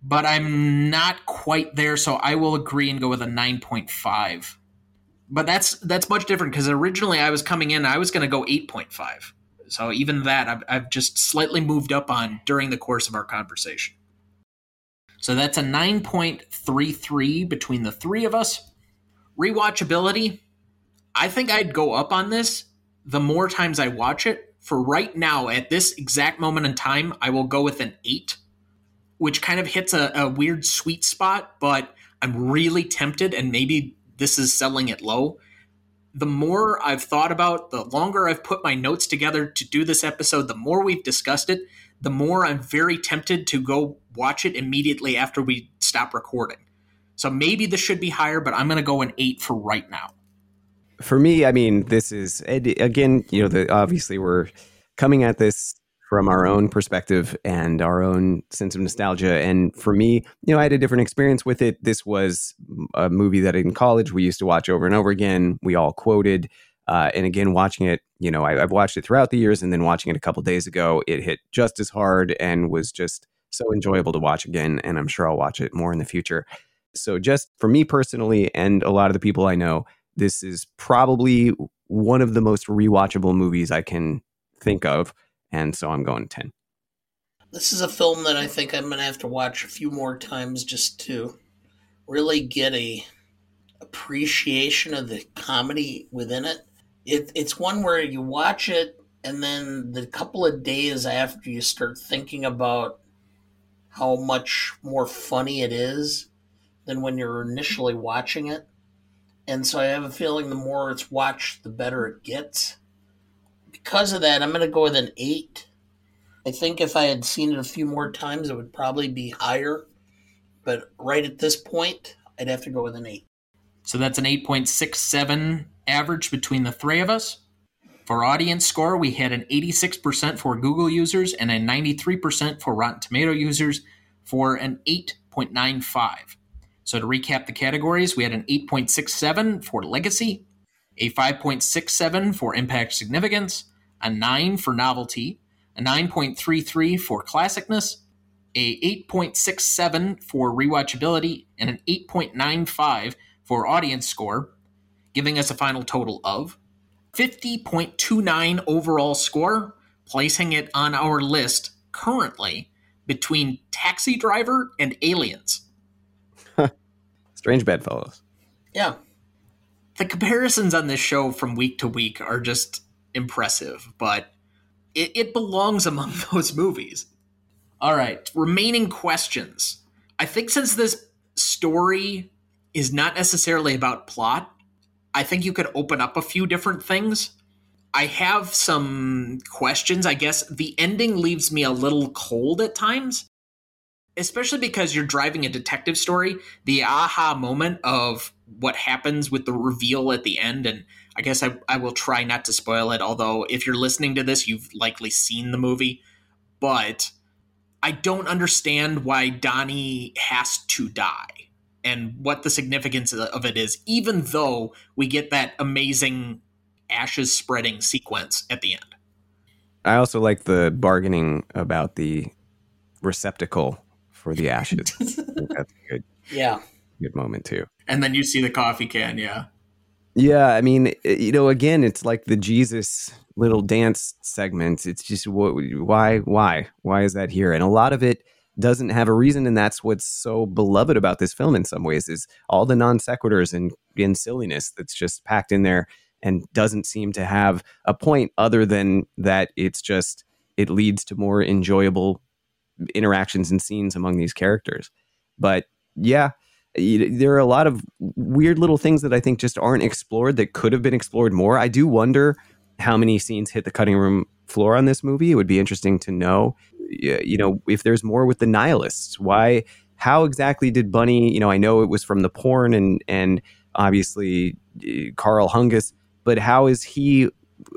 but I'm not quite there, so I will agree and go with a 9.5. But that's that's much different because originally I was coming in, I was going to go 8.5. So even that, I've, I've just slightly moved up on during the course of our conversation. So that's a 9.33 between the three of us. Rewatchability, I think I'd go up on this the more times I watch it. For right now, at this exact moment in time, I will go with an 8 which kind of hits a, a weird sweet spot, but I'm really tempted, and maybe this is selling it low. The more I've thought about, the longer I've put my notes together to do this episode, the more we've discussed it, the more I'm very tempted to go watch it immediately after we stop recording. So maybe this should be higher, but I'm going to go an eight for right now. For me, I mean, this is again, you know, the, obviously we're coming at this from our own perspective and our own sense of nostalgia. And for me, you know, I had a different experience with it. This was a movie that in college we used to watch over and over again. We all quoted. Uh, and again, watching it, you know, I, have watched it throughout the years, and then watching it a couple days ago, it hit just as hard and was just so enjoyable to watch again. And I'm sure I'll watch it more in the future. So, just for me personally, and a lot of the people I know, this is probably one of the most rewatchable movies I can think of. And so I'm going 10. This is a film that I think I'm going to have to watch a few more times just to really get a appreciation of the comedy within it. it. It's one where you watch it and then the couple of days after you start thinking about how much more funny it is than when you're initially watching it. And so I have a feeling the more it's watched, the better it gets. Because of that, I'm going to go with an 8. I think if I had seen it a few more times, it would probably be higher. But right at this point, I'd have to go with an 8. So that's an 8.67 average between the three of us. For audience score, we had an 86% for Google users and a 93% for Rotten Tomato users for an 8.95. So to recap the categories, we had an 8.67 for legacy, a 5.67 for impact significance, a 9 for novelty, a 9.33 for classicness, a 8.67 for rewatchability, and an 8.95 for audience score, giving us a final total of 50.29 overall score, placing it on our list currently between Taxi Driver and Aliens. [LAUGHS] Strange bedfellows. Yeah. The comparisons on this show from week to week are just impressive, but it, it belongs among [LAUGHS] those movies. All right, remaining questions. I think since this story is not necessarily about plot, I think you could open up a few different things. I have some questions. I guess the ending leaves me a little cold at times especially because you're driving a detective story, the aha moment of what happens with the reveal at the end, and I guess I, I will try not to spoil it, although if you're listening to this, you've likely seen the movie. But I don't understand why Donny has to die and what the significance of it is, even though we get that amazing ashes spreading sequence at the end. I also like the bargaining about the receptacle for the ashes. [LAUGHS] that's a good, yeah, good moment too. And then you see the coffee can, yeah. Yeah, I mean, eh, you know, again, it's like the Jesus little dance segment. It's just what, why, why, why is that here? And a lot of it doesn't have a reason, and that's what's so beloved about this film. In some ways, is all the non sequiturs and, and silliness that's just packed in there, and doesn't seem to have a point other than that. It's just it leads to more enjoyable interactions and scenes among these characters. But yeah, there are a lot of weird little things that I think just aren't explored that could have been explored more. I do wonder how many scenes hit the cutting room floor on this movie. It would be interesting to know, you know, if there's more with the nihilists. Why? How exactly did Bunny? You know, I know it was from the porn and and obviously Karl Hungus, but how is he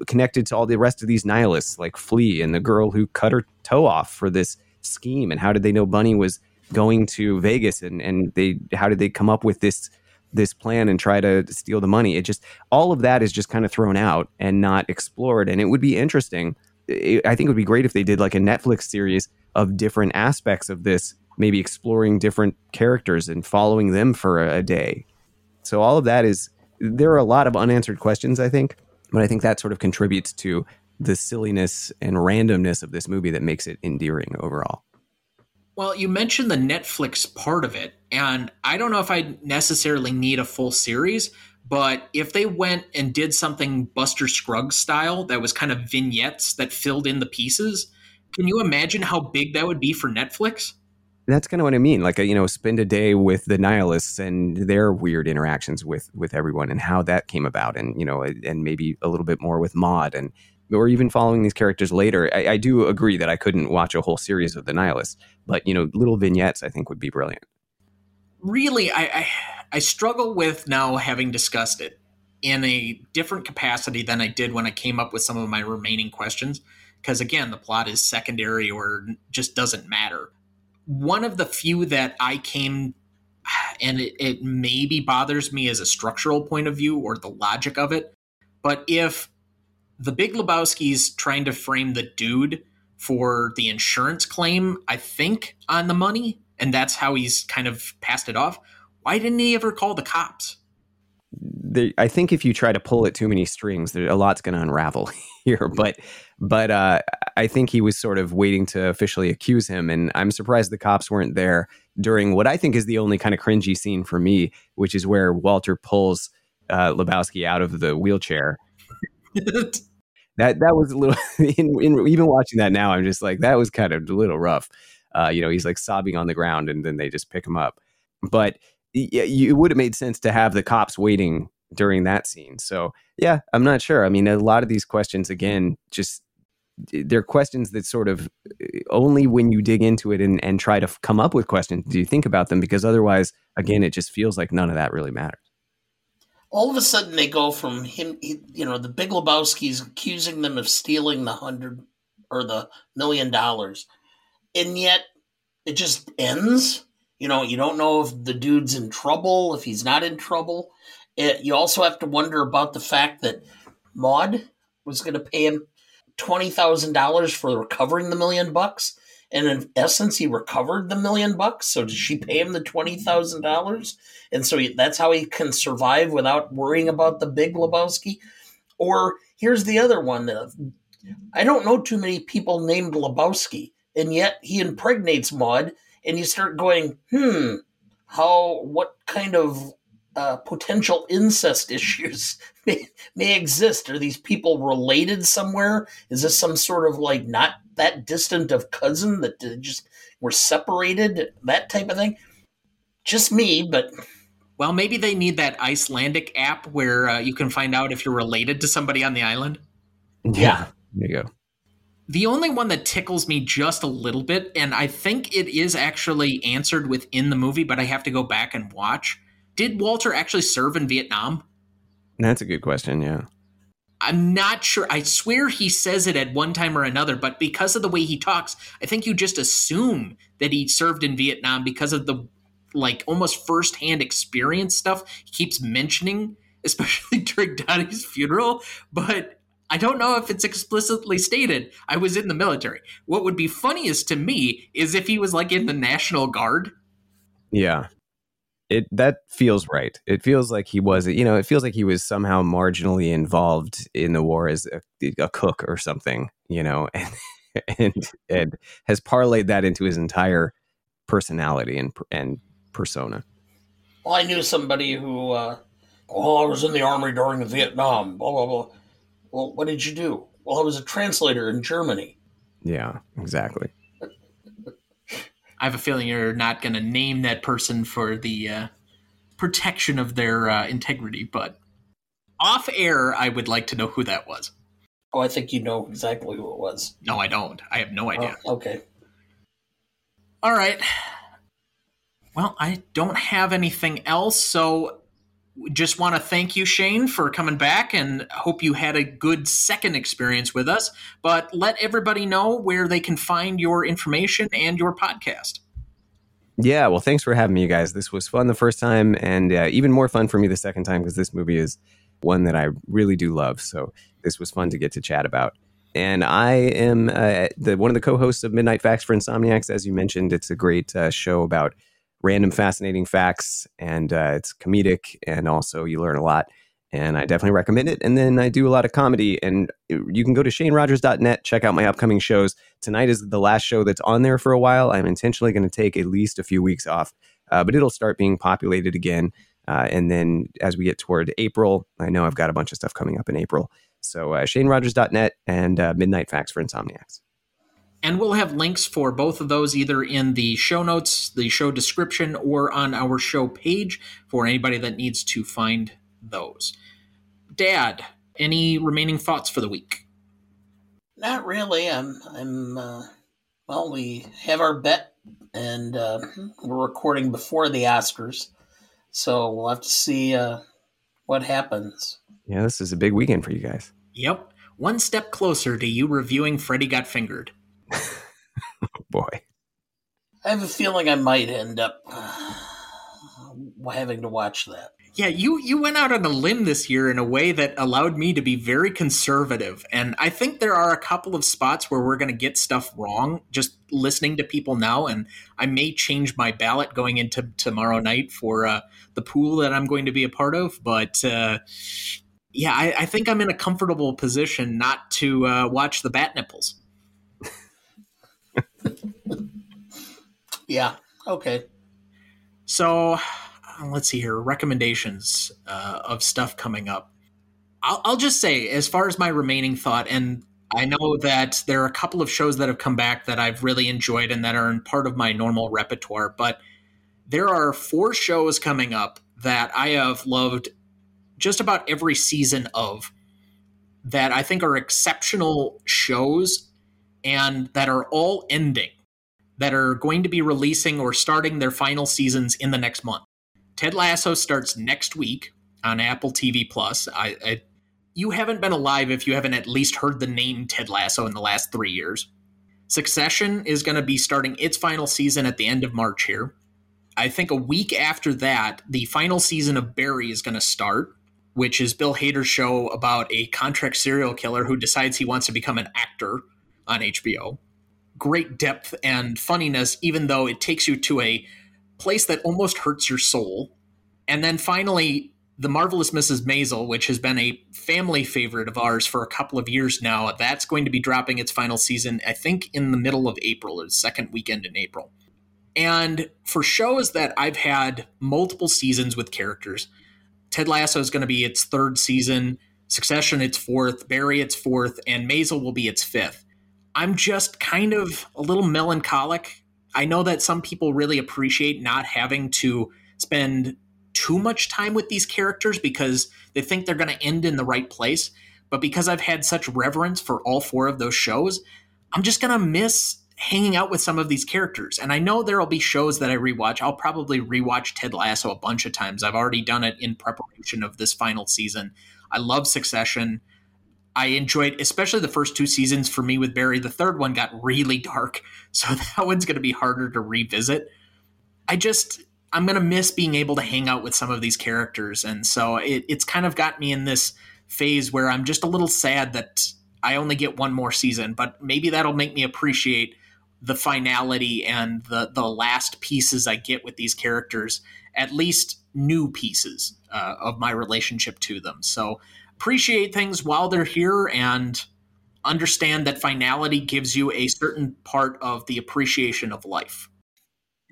connected to all the rest of these nihilists like Flea and the girl who cut her toe off for this scheme and how did they know Bunny was going to Vegas and and they how did they come up with this this plan and try to steal the money? It just all of that is just kind of thrown out and not explored and it would be interesting. I think it would be great if they did like a Netflix series of different aspects of this, maybe exploring different characters and following them for a, a day. So all of that is there are a lot of unanswered questions, I think, but I think that sort of contributes to the silliness and randomness of this movie that makes it endearing overall. Well, you mentioned the Netflix part of it, and I don't know if I necessarily need a full series, but if they went and did something Buster Scruggs style that was kind of vignettes that filled in the pieces, can you imagine how big that would be for Netflix? That's kind of what I mean. Like, uh, you know, spend a day with the nihilists and their weird interactions with with everyone, and how that came about, and you know, and maybe a little bit more with Maude, and or even following these characters later. I, I, do agree that I couldn't watch a whole series of the Nihilists, but you know, little vignettes I think would be brilliant. Really, I, I, I struggle with now having discussed it in a different capacity than I did when I came up with some of my remaining questions. Because again, the plot is secondary or just doesn't matter. One of the few that I came, and it, it maybe bothers me as a structural point of view or the logic of it, But if the Big Lebowski's trying to frame the dude for the insurance claim, I think, on the money, and that's how he's kind of passed it off. Why didn't he ever call the cops? The, I think if you try to pull it too many strings, there, a lot's going to unravel [LAUGHS] here. But but uh, I think he was sort of waiting to officially accuse him, and I'm surprised the cops weren't there during what I think is the only kind of cringy scene for me, which is where Walter pulls uh, Lebowski out of the wheelchair. [LAUGHS] that that was a little. [LAUGHS] In, in, even watching that now, I'm just like that was kind of a little rough. Uh, you know, he's like sobbing on the ground, and then they just pick him up. But yeah, it would have made sense to have the cops waiting during that scene. So yeah, I'm not sure. I mean, a lot of these questions, again, just they're questions that sort of only when you dig into it and, and try to come up with questions do you think about them because otherwise, again, it just feels like none of that really matters. All of a sudden, they go from him, you know, the Big Lebowski's accusing them of stealing the hundred or the million dollars, and yet it just ends you know, you don't know if the dude's in trouble, if he's not in trouble. It, you also have to wonder about the fact that Maude was going to pay him twenty thousand dollars for recovering the million bucks, and in essence, he recovered the million bucks. So did she pay him the twenty thousand dollars? And so that's how he can survive without worrying about the big Lebowski. Or here's the other one: I don't know too many people named Lebowski, and yet he impregnates Maude and you start going, hmm, how, what kind of uh, potential incest [LAUGHS] issues may, may exist? Are these people related somewhere? Is this some sort of like not that distant of cousin that just were separated? That type of thing. Just me, but well, maybe they need that Icelandic app where uh, you can find out if you're related to somebody on the island. Yeah, there you go. The only one that tickles me just a little bit, and I think it is actually answered within the movie, but I have to go back and watch. Did Walter actually serve in Vietnam? That's a good question, yeah. I'm not sure. I swear he says it at one time or another, but because of the way he talks, I think you just assume that he served in Vietnam because of the like almost firsthand experience stuff he keeps mentioning, [LAUGHS] especially during Donny's funeral. But I don't know if it's explicitly stated I was in the military. What would be funniest to me is if he was like in the National Guard. Yeah. It that feels right. It feels like he was, you know, it feels like he was somehow marginally involved in the war as a, a cook or something, you know, [LAUGHS] and, and and has parlayed that into his entire personality and and persona. Well, I knew somebody who, uh, oh, I was in the army during Vietnam, blah blah blah well, what did you do? Well, I was a translator in Germany. Yeah, exactly. I have a feeling you're not going to name that person for the uh, protection of their uh, integrity, but off air, I would like to know who that was. Oh, I think you know exactly who it was. No, I don't. I have no idea. Oh, okay. All right. Well, I don't have anything else, so just want to thank you, Shane, for coming back and hope you had a good second experience with us. But let everybody know where they can find your information and your podcast. Yeah, well, thanks for having me, you guys. This was fun the first time and uh, even more fun for me the second time because this movie is one that I really do love. So this was fun to get to chat about. And I am uh, the one of the co-hosts of Midnight Facts for Insomniacs. As you mentioned, it's a great uh, show about random fascinating facts and uh, it's comedic and also you learn a lot and I definitely recommend it. And then I do a lot of comedy, and you can go to shanerogers.net, check out my upcoming shows. Tonight is the last show that's on there for a while. I'm intentionally going to take at least a few weeks off, uh, but it'll start being populated again. Uh, and then as we get toward April, I know I've got a bunch of stuff coming up in April. So uh, shanerogers.net and uh, Midnight Facts for Insomniacs. And we'll have links for both of those either in the show notes, the show description, or on our show page for anybody that needs to find those. Dad, any remaining thoughts for the week? Not really. I'm. I'm. Uh, well, we have our bet, and uh, we're recording before the Oscars, so we'll have to see uh, what happens. Yeah, this is a big weekend for you guys. Yep, one step closer to you reviewing Freddy Got Fingered. [LAUGHS] boy. I have a feeling I might end up uh, having to watch that. Yeah, you you went out on a limb this year in a way that allowed me to be very conservative, and I think there are a couple of spots where we're going to get stuff wrong. Just listening to people now, and I may change my ballot going into tomorrow night for uh, the pool that I'm going to be a part of. But uh, yeah, I, I, think I'm in a comfortable position not to uh, watch the bat nipples. Yeah. Okay. So uh, let's see here recommendations uh, of stuff coming up. I'll, I'll just say, as far as my remaining thought, and I know that there are a couple of shows that have come back that I've really enjoyed and that are in part of my normal repertoire, but there are four shows coming up that I have loved just about every season of that I think are exceptional shows and that are all ending, that are going to be releasing or starting their final seasons in the next month. Ted Lasso starts next week on Apple TV Plus. I, I, you haven't been alive if you haven't at least heard the name Ted Lasso in the last three years. Succession is going to be starting its final season at the end of March here. I think a week after that, the final season of Barry is going to start, which is Bill Hader's show about a contract serial killer who decides he wants to become an actor on HBO. Great depth and funniness, even though it takes you to a place that almost hurts your soul. And then finally, The Marvelous Mrs. Maisel, which has been a family favorite of ours for a couple of years now. That's going to be dropping its final season, I think, in the middle of April, or the second weekend in April. And for shows that I've had multiple seasons with characters, Ted Lasso is going to be its third season, Succession its fourth, Barry its fourth, and Maisel will be its fifth. I'm just kind of a little melancholic I know that some people really appreciate not having to spend too much time with these characters because they think they're going to end in the right place. But because I've had such reverence for all four of those shows, I'm just going to miss hanging out with some of these characters. And I know there'll be shows that I rewatch. I'll probably rewatch Ted Lasso a bunch of times. I've already done it in preparation of this final season. I love Succession. I enjoyed, especially the first two seasons for me with Barry. The third one got really dark, [LAUGHS] so that one's going to be harder to revisit. I just, I'm going to miss being able to hang out with some of these characters. And so it, it's kind of got me in this phase where I'm just a little sad that I only get one more season, but maybe that'll make me appreciate the finality and the, the last pieces I get with these characters, at least new pieces uh, of my relationship to them. So appreciate things while they're here and understand that finality gives you a certain part of the appreciation of life.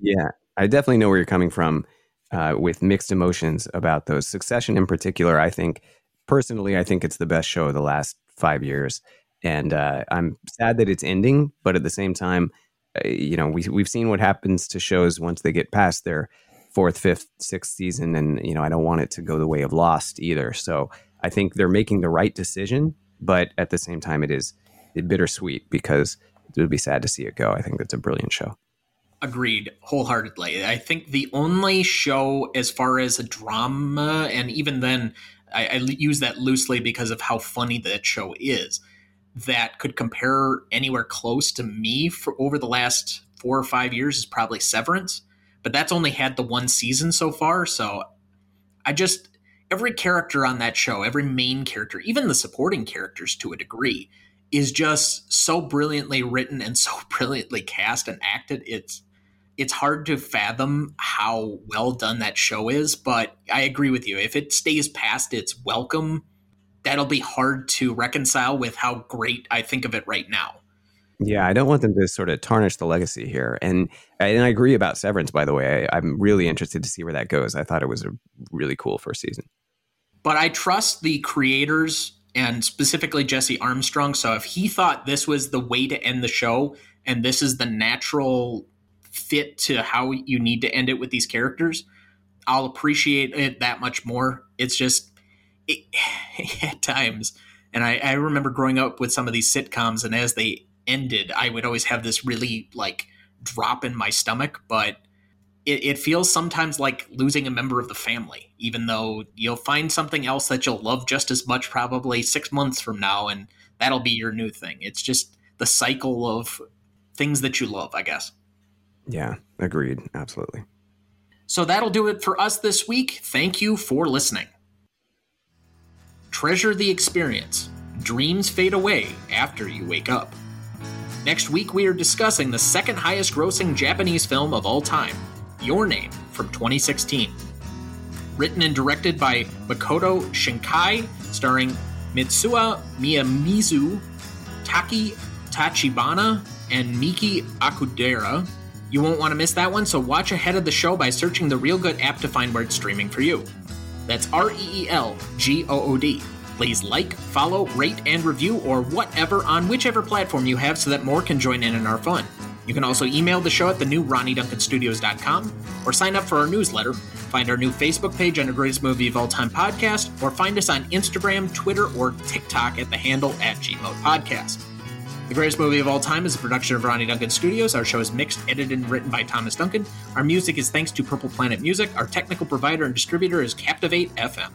Yeah, I definitely know where you're coming from uh, with mixed emotions about those. Succession, in particular, I think personally, I think it's the best show of the last five years, and uh, I'm sad that it's ending. But at the same time, uh, you know, we we've seen what happens to shows once they get past their fourth, fifth, sixth season, and you know, I don't want it to go the way of Lost either. So I think they're making the right decision, but at the same time, it is bittersweet because it would be sad to see it go. I think that's a brilliant show. Agreed wholeheartedly. I think the only show, as far as a drama, and even then, I, I use that loosely because of how funny that show is, that could compare anywhere close to me for over the last four or five years is probably Severance. But that's only had the one season so far. So I just, every character on that show, every main character, even the supporting characters to a degree, is just so brilliantly written and [LAUGHS] so brilliantly cast and acted. It's it's hard to fathom how well done that show is, but I agree with you. If it stays past its welcome, that'll be hard to reconcile with how great I think of it right now. Yeah, I don't want them to sort of tarnish the legacy here, and and I agree about Severance. By the way, I, I'm really interested to see where that goes. I thought it was a really cool first season but I trust the creators and specifically Jesse Armstrong. So if he thought this was the way to end the show and this is the natural fit to how you need to end it with these characters, I'll appreciate it that much more. It's just it, [LAUGHS] at times, and I, I remember growing up with some of these sitcoms, and as they ended, I would always have this really like drop in my stomach, but it, it, feels sometimes like losing a member of the family, even though you'll find something else that you'll love just as much probably six months from now, and that'll be your new thing. It's just the cycle of things that you love, I guess. Yeah, agreed. Absolutely. So that'll do it for us this week. Thank you for listening. Treasure the experience. Dreams fade away after you wake up. Next week, we are discussing the second highest grossing Japanese film of all time, Your Name, from 2016. Written and directed by Makoto Shinkai, starring Mitsuha Miyamizu, Taki Tachibana, and Miki Okudera. You won't want to miss that one, so watch ahead of the show by searching the Reelgood app to find where it's streaming for you. That's R E E L G O O D. Please like, follow, rate, and review, or whatever on whichever platform you have so that more can join in in our fun. You can also email the show at the new ronnyduncanstudios.com or sign up for our newsletter, find our new Facebook page on the Greatest Movie of All Time podcast, or find us on Instagram, Twitter, or TikTok at the handle at gmoat Podcast. The Greatest Movie of All Time is a production of Ronny Duncan Studios. Our show is mixed, edited, and written by Thomas Duncan. Our music is thanks to Purple Planet Music. Our technical provider and distributor is Captivate FM.